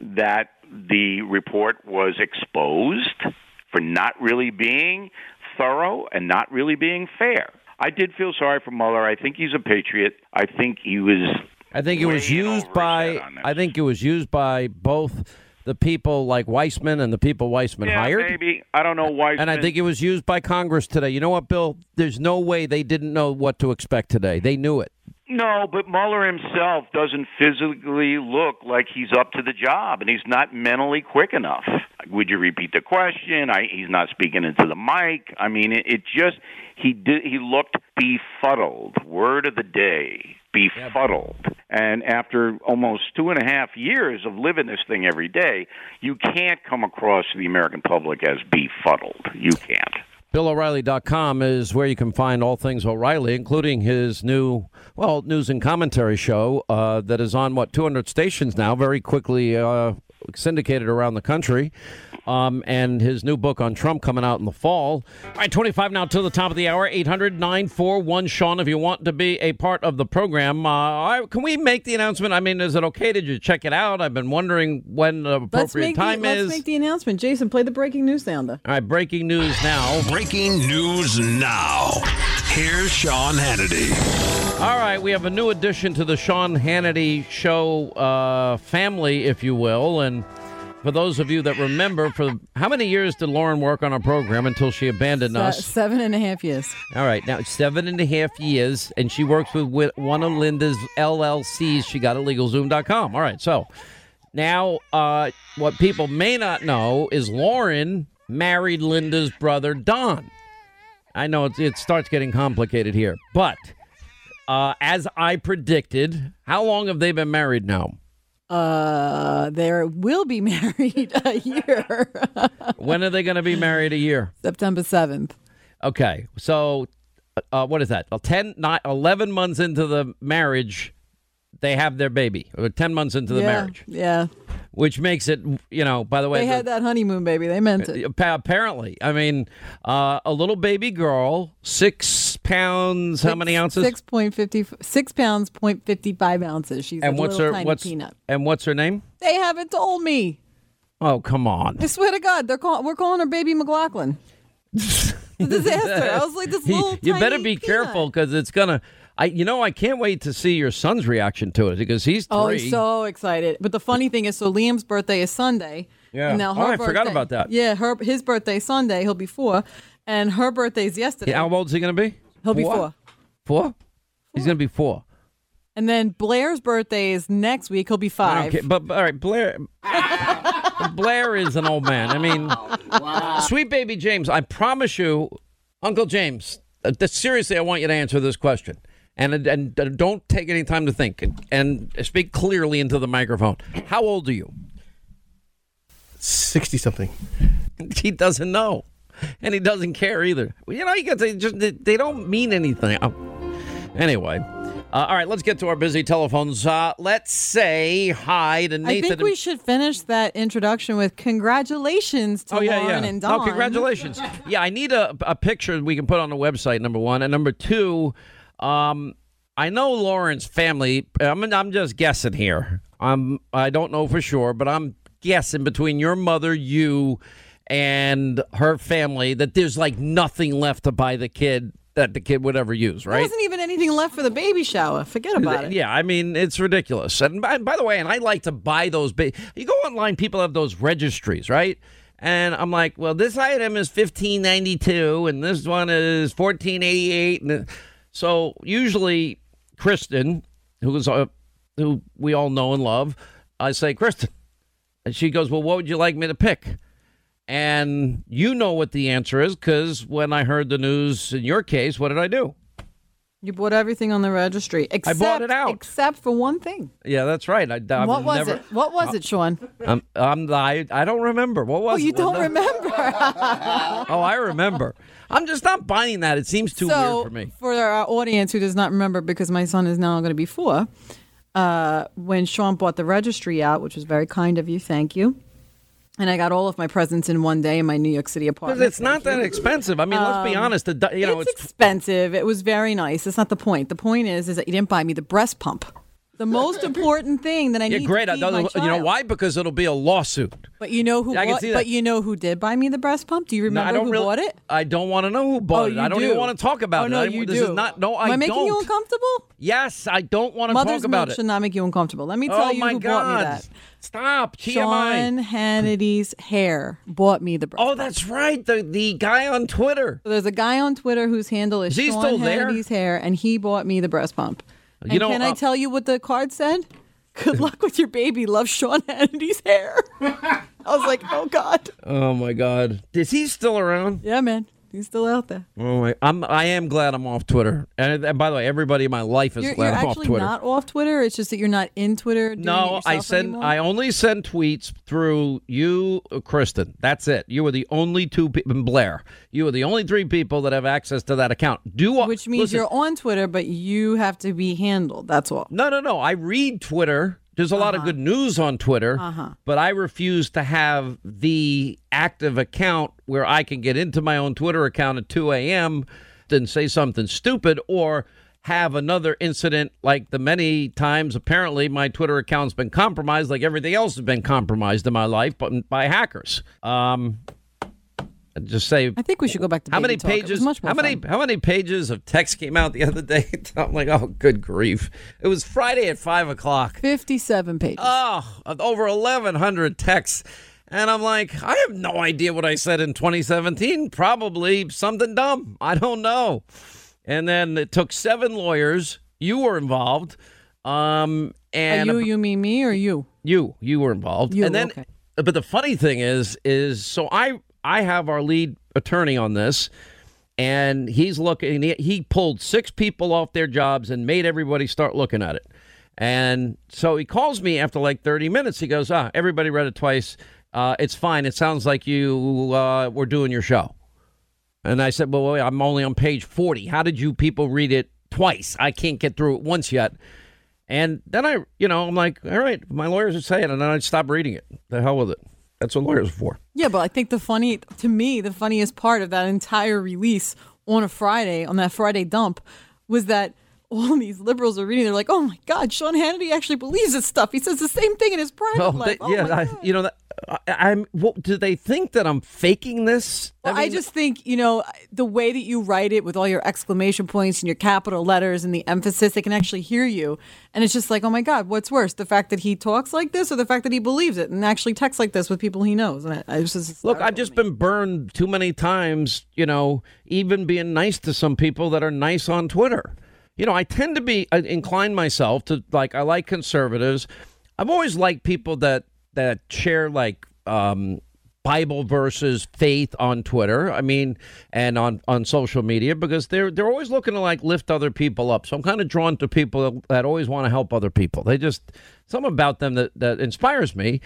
that the report was exposed for not really being thorough and not really being fair. I did feel sorry for Mueller. I think he's a patriot. I think he was. I think it was used by. head on this. I think it was used by both the people like Weissmann and the people Weissmann yeah, hired. maybe I don't know why. And I think it was used by Congress today. You know what, Bill? There's no way they didn't know what to expect today. They knew it. No, but Mueller himself doesn't physically look like he's up to the job, and he's not mentally quick enough. Would you repeat the question? I, he's not speaking into the mic. I mean, it, it just he did. He looked befuddled. Word of the day: befuddled. And after almost two and a half years of living this thing every day, you can't come across the American public as befuddled. You can't. BillO'Reilly.com is where you can find all things O'Reilly, including his new, well, news and commentary show uh, that is on, what, 200 stations now, very quickly uh, syndicated around the country. Um, and his new book on Trump coming out in the fall. All right, 25 now to the top of the hour, 800 941 Sean, if you want to be a part of the program. Uh, all right, can we make the announcement? I mean, is it okay? Did you check it out? I've been wondering when the appropriate time the, is. Let's make the announcement. Jason, play the breaking news sounder. All right, breaking news now. Breaking news now. Here's Sean Hannity. All right, we have a new addition to the Sean Hannity show uh, family, if you will. And for those of you that remember, for how many years did Lauren work on our program until she abandoned Se- us? seven and a half years. All right, now seven and a half years, and she works with, with one of Lynda's LLCs. She got at LegalZoom.com. All right, so now uh, what people may not know is Lauren married Lynda's brother Don. I know it, it starts getting complicated here, but uh, as I predicted, how long have they been married now? Uh, they will be married a year. When are they going to be married a year? September 7th. Okay, so uh, what is that? Well, 10, nine, 11 months into the marriage, they have their baby. Or 10 months into the yeah, marriage, Yeah. Which makes it, you know, by the way, They the- had that honeymoon baby. They meant it. apparently, I mean, uh, a little baby girl, six pounds, how many ounces? Six point fifty six pounds point fifty five ounces. She's and a what's little her tiny what's peanut. and what's her name? They haven't told me. Oh, come on. I swear to God, they're call, we're calling her Baby McLaughlin. Disaster. I was like this You- little. you better be careful because it's gonna. I, you know, I can't wait to see your son's reaction to it because he's three. Oh, he's so excited! But the funny thing is, so Liam's birthday is Sunday. Yeah. And now Oh, her I forgot about that. Yeah, her his birthday Sunday. He'll be four, and her birthday's yesterday. Yeah, how old's he gonna be? He'll be Four? four. Four? He's gonna be four. And then Blair's birthday is next week. He'll be five. don't. But, but all right, Blair. Blair is an old man. I mean, sweet baby James. I promise you, Uncle James. Uh, th- seriously, I want you to answer this question, and and, and don't take any time to think, and, and speak clearly into the microphone. How old are you? Sixty something. He doesn't know, and he doesn't care either. You know, you got they just they, they don't mean anything. Oh. Anyway. Uh, all right, let's get to our busy telephones. Uh, let's say hi to Nathan. I think we should finish that introduction with congratulations to Oh yeah, Lauren yeah. and Don. Oh, congratulations. yeah, I need a, a picture we can put on the website. Number one, and number two, um, I know Lauren's family. I'm I'm just guessing here. I'm I don't know for sure, but I'm guessing between your mother, you, and her family that there's like nothing left to buy the kid that the kid would ever use, right? There wasn't even anything left for the baby shower. Forget about it. Yeah, I mean it's ridiculous. And by, by the way, and I like to buy those. Ba- you go online, people have those registries, right? And I'm like, well, this item is fifteen ninety two, and this one is fourteen eighty eight, and so usually Kristen, who is uh, who we all know and love, I say, Kristen, and she goes, well, what would you like me to pick? And you know what the answer is because when I heard the news in your case, what did I do? You bought everything on the registry. Except, bought it out. Except for one thing. Yeah, that's right. I, I what was never, it? What was it, Sean? I'm, I'm, I, I don't remember. What was Oh, you it, don't remember? Oh, I remember. I'm just not buying that. It seems too so, weird for me. for our audience who does not remember, because my son is now going to be four, uh, when Sean bought the registry out, which was very kind of you, thank you. And I got all of my presents in one day in my New York City apartment. It's not that expensive. I mean, let's be Um, honest. The, you know, it's, expensive. It was very nice. That's not the point. The point is, is that you didn't buy me the breast pump. The most important thing that I yeah, need. great. To I you know why? Because it'll be a lawsuit. But you know who? I can bought, see but you know who did buy me the breast pump? Do you No, remember don't who really, bought it? I don't want to know who bought Oh, it. I don't do. even want to talk about oh, it. No, I, you this do. is not. No, I Am I making don't. you uncomfortable? Yes, I don't want to Mother's talk about it. should not make you uncomfortable. Let me Oh, tell you my who bought me God. that. Stop. Sean Hannity's hair bought me the breast. Oh, that's right. The the guy on Twitter. So there's a guy on Twitter whose handle is, Is Sean? Hannity's hair, and he bought me the breast pump. You and know, can I uh, tell you what the card said? Good luck with your baby. Love Sean Hannity's hair. I was like, oh God. Oh my God. Is he still around? Yeah, man. He's still out there. Oh my! I'm. I am glad I'm off Twitter. And, and by the way, everybody in my life is You're, glad you're I'm off actually not off Twitter. It's just that you're not in Twitter. doing no, I send. anymore? I only send tweets through you, uh, Kristen. That's it. You are the only two people. Blair. You are the only three people that have access to that account. Do Which means listen, you're on Twitter, but you have to be handled. That's all. No, no, no. I read Twitter. There's a lot of good news on Twitter, Uh-huh. but I refuse to have the active account where I can get into my own Twitter account at 2 a.m. and say something stupid or have another incident like the many times apparently my Twitter account's been compromised, like everything else has been compromised in my life, but by hackers. Um, just say I think we should go back to how many. Pages? How many? fun. How many pages of text came out the other day? I'm like, oh, good grief! It was Friday at five o'clock. Fifty-seven pages. Oh, over 1,100 texts, and I'm like, I have no idea what I said in 2017. Probably something dumb. I don't know. And then it took seven lawyers. You were involved. Um, Are and you, you mean me, or you? you you were involved You, and then okay. but the funny thing is is so i i have our lead attorney on this and he's looking he, he pulled six people off their jobs and made everybody start looking at it and so he calls me after like 30 minutes he goes ah everybody read it twice uh, it's fine it sounds like you uh, were doing your show and I said, well, wait, I'm only on page 40. How did you people read it twice? I can't get through it once yet. And then I, you know, I'm like, all right, my lawyers are saying, and then I stop reading it. The hell with it. That's what lawyers are for. Yeah, but I think the funny, to me, the funniest part of that entire release on a Friday, on that Friday dump, was that all these liberals are reading. They're like, "Oh my God, Sean Hannity actually believes this stuff. He says the same thing in his private Oh, life." they- Oh yeah, my I, you know, that, I'm. What, do they think that I'm faking this? Well, I, just think, you know, the way that you write it with all your exclamation points and your capital letters and the emphasis, they can actually hear you. And it's just like, oh my God, what's worse? The fact that he talks like this or the fact that he believes it and actually texts like this with people he knows? And I, I just, Look, I've just been burned too many times, you know, even being nice to some people that are nice on Twitter. You know, I tend to be uh, inclined myself to like I like conservatives. I've always liked people that that share like um Bible verses, faith on Twitter. I mean, and on on social media because they're they're always looking to like lift other people up. So I'm kind of drawn to people that, always want to help other people. They just something about them that that inspires me.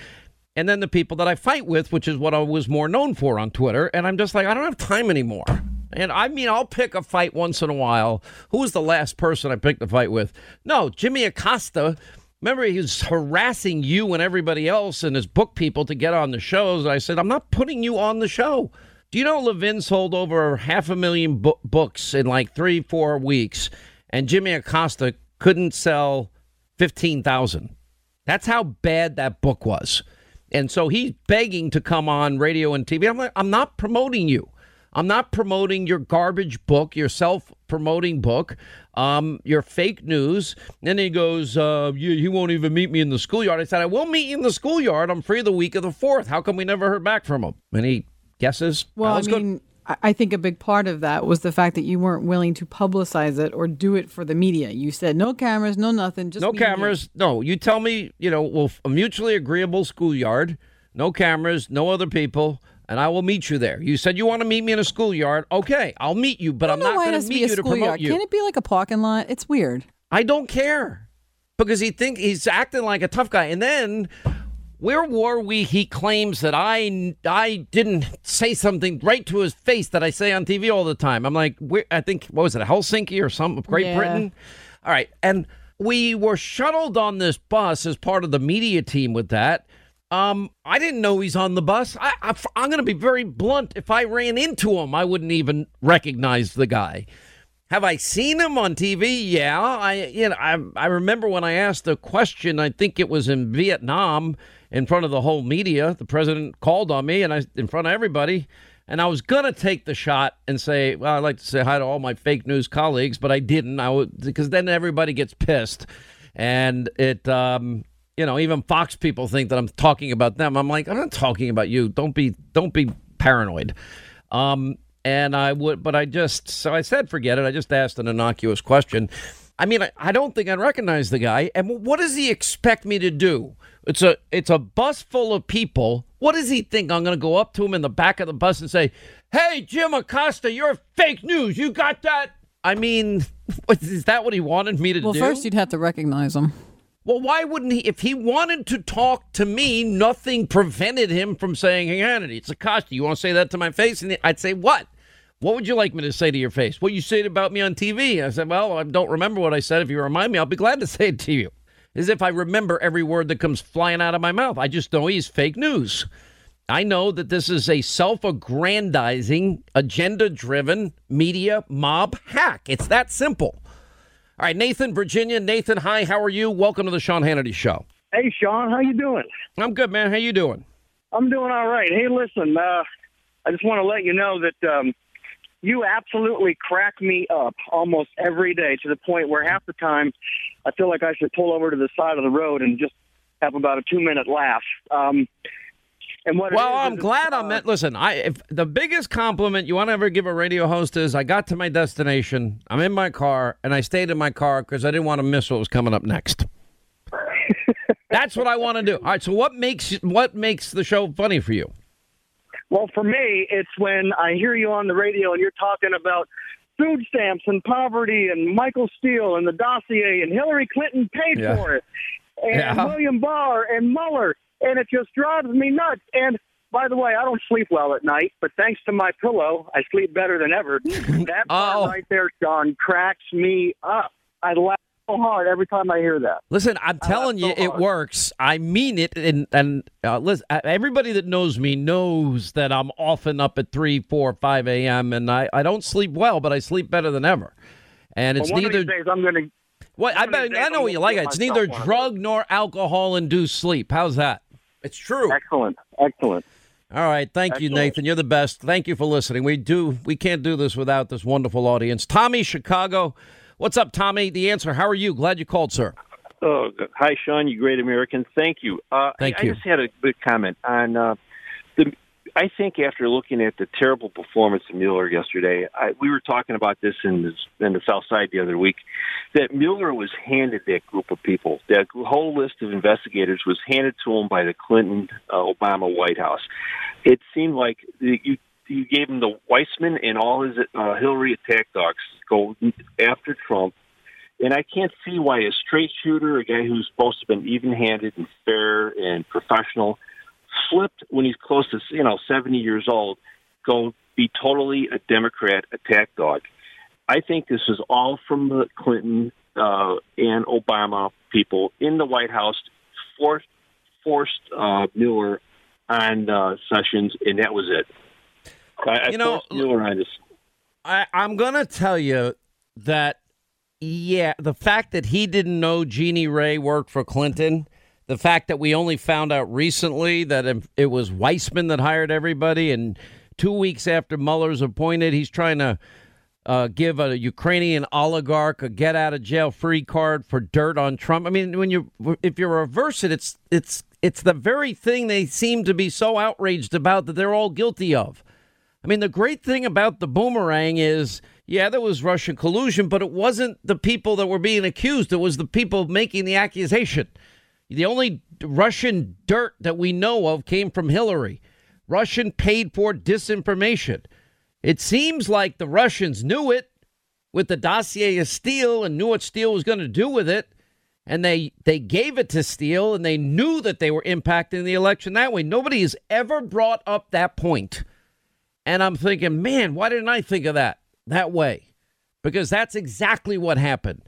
And then the people that I fight with, which is what I was more known for on Twitter, and I'm just like I don't have time anymore. And I mean, I'll pick a fight once in a while. Who was the last person I picked a fight with? No, Jimmy Acosta. Remember, he was harassing you and everybody else and his book people to get on the shows. I said, I'm not putting you on the show. Do you know Levin sold over half a million bo- books in like three, four weeks, and Jimmy Acosta couldn't sell 15,000? That's how bad that book was. And so he's begging to come on radio and TV. I'm like, I'm not promoting you. I'm not promoting your garbage book, your self promoting book, um, your fake news. And he goes, uh, you, you won't even meet me in the schoolyard. I said, I will meet you in the schoolyard. I'm free the week of the 4th. How come we never heard back from him? And he guesses. Well, I mean, I I think a big part of that was the fact that you weren't willing to publicize it or do it for the media. You said no cameras, no nothing, just no cameras. No, you tell me, you know, well, a mutually agreeable schoolyard, no cameras, no other people, and I will meet you there. You said you want to meet me in a schoolyard. Okay, I'll meet you, but I'm not going to meet you to promote schoolyard. you. Can't it be like a parking lot? It's weird. I don't care because he think he's acting like a tough guy, and then. Where were we? He claims that I I didn't say something right to his face that I say on TV all the time. I'm like, where, I think what was it, Helsinki or some of Great Yeah. Britain? All right, and we were shuttled on this bus as part of the media team with that. Um, I didn't know he's on the bus. I, I, I'm going to be very blunt. If I ran into him, I wouldn't even recognize the guy. Have I seen him on TV? Yeah, I you know I I remember when I asked the question. I think it was in Vietnam in front of the whole media. The president called on me and I in front of everybody, and I was gonna take the shot and say, well, I'd like to say hi to all my fake news colleagues, but I didn't. I would because then everybody gets pissed, and it um you know even Fox people think that I'm talking about them. I'm like I'm not talking about you. Don't be don't be paranoid. Um and I would, but I just, so I said, forget it. I just asked an innocuous question. I mean, I, I don't think I'd recognize the guy. And what does he expect me to do? It's a, it's a bus full of people. What does he think? I'm going to go up to him in the back of the bus and say, Hey, Jim Acosta, you're fake news. You got that? I mean, is that what he wanted me to well, do? Well, first you'd have to recognize him. Well, why wouldn't he? If he wanted to talk to me, nothing prevented him from saying, "Hey, Hannity, it's Acosta. You want to say that to my face?" And I'd say, "What? What would you like me to say to your face? What you said about me on TV?" I said, "Well, I don't remember what I said. If you remind me, I'll be glad to say it to you." As if I remember every word that comes flying out of my mouth. I just know he's fake news. I know that this is a self-aggrandizing, agenda-driven media mob hack. It's that simple. All right, Nathan, Virginia. Nathan, hi. How are you? Welcome to the Sean Hannity Show. Hey, Sean. How you doing? I'm good, man. How you doing? I'm doing all right. Hey, listen. Uh, I just want to let you know that um, you absolutely crack me up almost every day to the point where half the time I feel like I should pull over to the side of the road and just have about a two minute laugh. Um, and what well, is, I'm glad I'm at. Listen, I if the biggest compliment you want to ever give a radio host is I got to my destination, I'm in my car, and I stayed in my car because I didn't want to miss what was coming up next. That's what I want to do. All right. So what makes what makes the show funny for you? Well, for me, it's when I hear you on the radio and you're talking about food stamps and poverty and Michael Steele and the dossier and Hillary Clinton paid Yeah. for it and Yeah. William Barr and Mueller and it just drives me nuts. And by the way, I don't sleep well at night, but thanks to my pillow, I sleep better than ever. That part right there, Sean, cracks me up. I laugh so hard every time I hear that. Listen, I'm telling you, it works. I mean it, and and uh, listen, uh, everybody that knows me knows that I'm often up at three, four, five a.m. and I, I don't sleep well, but I sleep better than ever. And it's Well, neither. days I'm going to. What I bet I know what you like. It's neither drug nor alcohol induced sleep. How's that? It's true. Excellent. Excellent. All right, thank you, Nathan. You're the best. Thank you for listening. We do we can't do this without this wonderful audience. Tommy, Chicago. What's up, Tommy? The answer. How are you? Glad you called, sir. Oh, hi, Sean, you great American. Thank you. Uh, Thank I, you. I just had a quick comment on uh, the. I think after looking at the terrible performance of Mueller yesterday, I, we were talking about this in the, in the South Side the other week. That Mueller was handed that group of people. That whole list of investigators was handed to him by the Clinton uh, Obama White House. It seemed like the, you you gave him the Weissmann and all his uh, Hillary attack dogs go after Trump and I can't see why a straight shooter, a guy who's supposed to have been even-handed and fair and professional, slipped when he's close to you know 70 years old, go be totally a Democrat attack dog. I think this is all from the Clinton uh, and Obama people in the White House forced forced uh, Mueller on uh, Sessions, and that was it. I, I You know, Mueller on this. I, I'm gonna tell you that yeah, the fact that he didn't know Jeannie Rhee worked for Clinton, the fact that we only found out recently that it- was Weissmann that hired everybody, and two weeks after Mueller's appointed, he's trying to uh, give a Ukrainian oligarch a get out of jail free card for dirt on Trump. I mean, when you if you reverse it, it's it's it's the very thing they seem to be so outraged about that they're all guilty of. I mean, the great thing about the boomerang is, yeah, there was Russian collusion, but it wasn't the people that were being accused. It was the people making the accusation. The only Russian dirt that we know of came from Hillary. Russian paid for disinformation. It seems like the Russians knew it with the dossier of Steele and knew what Steele was going to do with it. And they, they gave it to Steele and they knew that they were impacting the election that way. Nobody has ever brought up that point. And I'm thinking, man, why didn't I think of that that way? Because that's exactly what happened.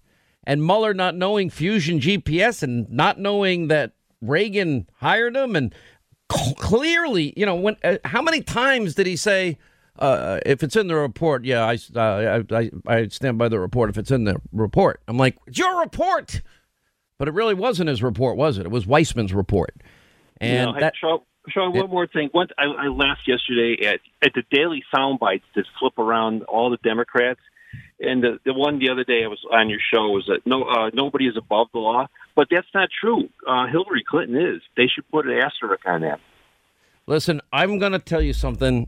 And Mueller not knowing Fusion GPS and not knowing that Reagan hired him, and clearly, you know, when uh, how many times did he say? Uh, if it's in the report, yeah, I, uh, I, I I stand by the report. If it's in the report, I'm like, it's your report. But it really wasn't his report, was it? It was Weissmann's report. And hey, that, Sean, Sean, one more thing. Once I, I laughed yesterday at at the daily sound bites that flip around all the Democrats, and the the one the other day I was on your show was that no uh, nobody is above the law, but that's not true. Uh, Hillary Clinton is. They should put an asterisk on that. Listen, I'm going to tell you something.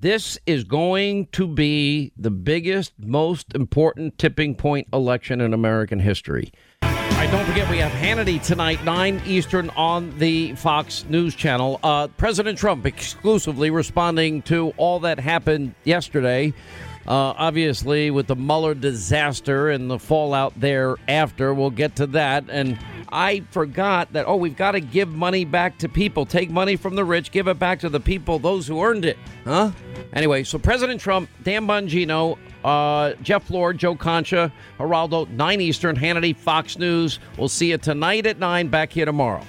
This is going to be the biggest, most important tipping point election in American history. All right, don't forget we have Hannity tonight, 9 Eastern on the Fox News Channel. Uh, President Trump exclusively responding to all that happened yesterday. Uh, obviously, with the Mueller disaster and the fallout thereafter, we'll get to that. And I forgot that, oh, we've got to give money back to people. Take money from the rich, give it back to the people, those who earned it. Huh? Anyway, so President Trump, Dan Bongino, uh, Jeff Lord, Joe Concha, Geraldo, 9 Eastern, Hannity, Fox News. We'll see you tonight at 9, back here tomorrow.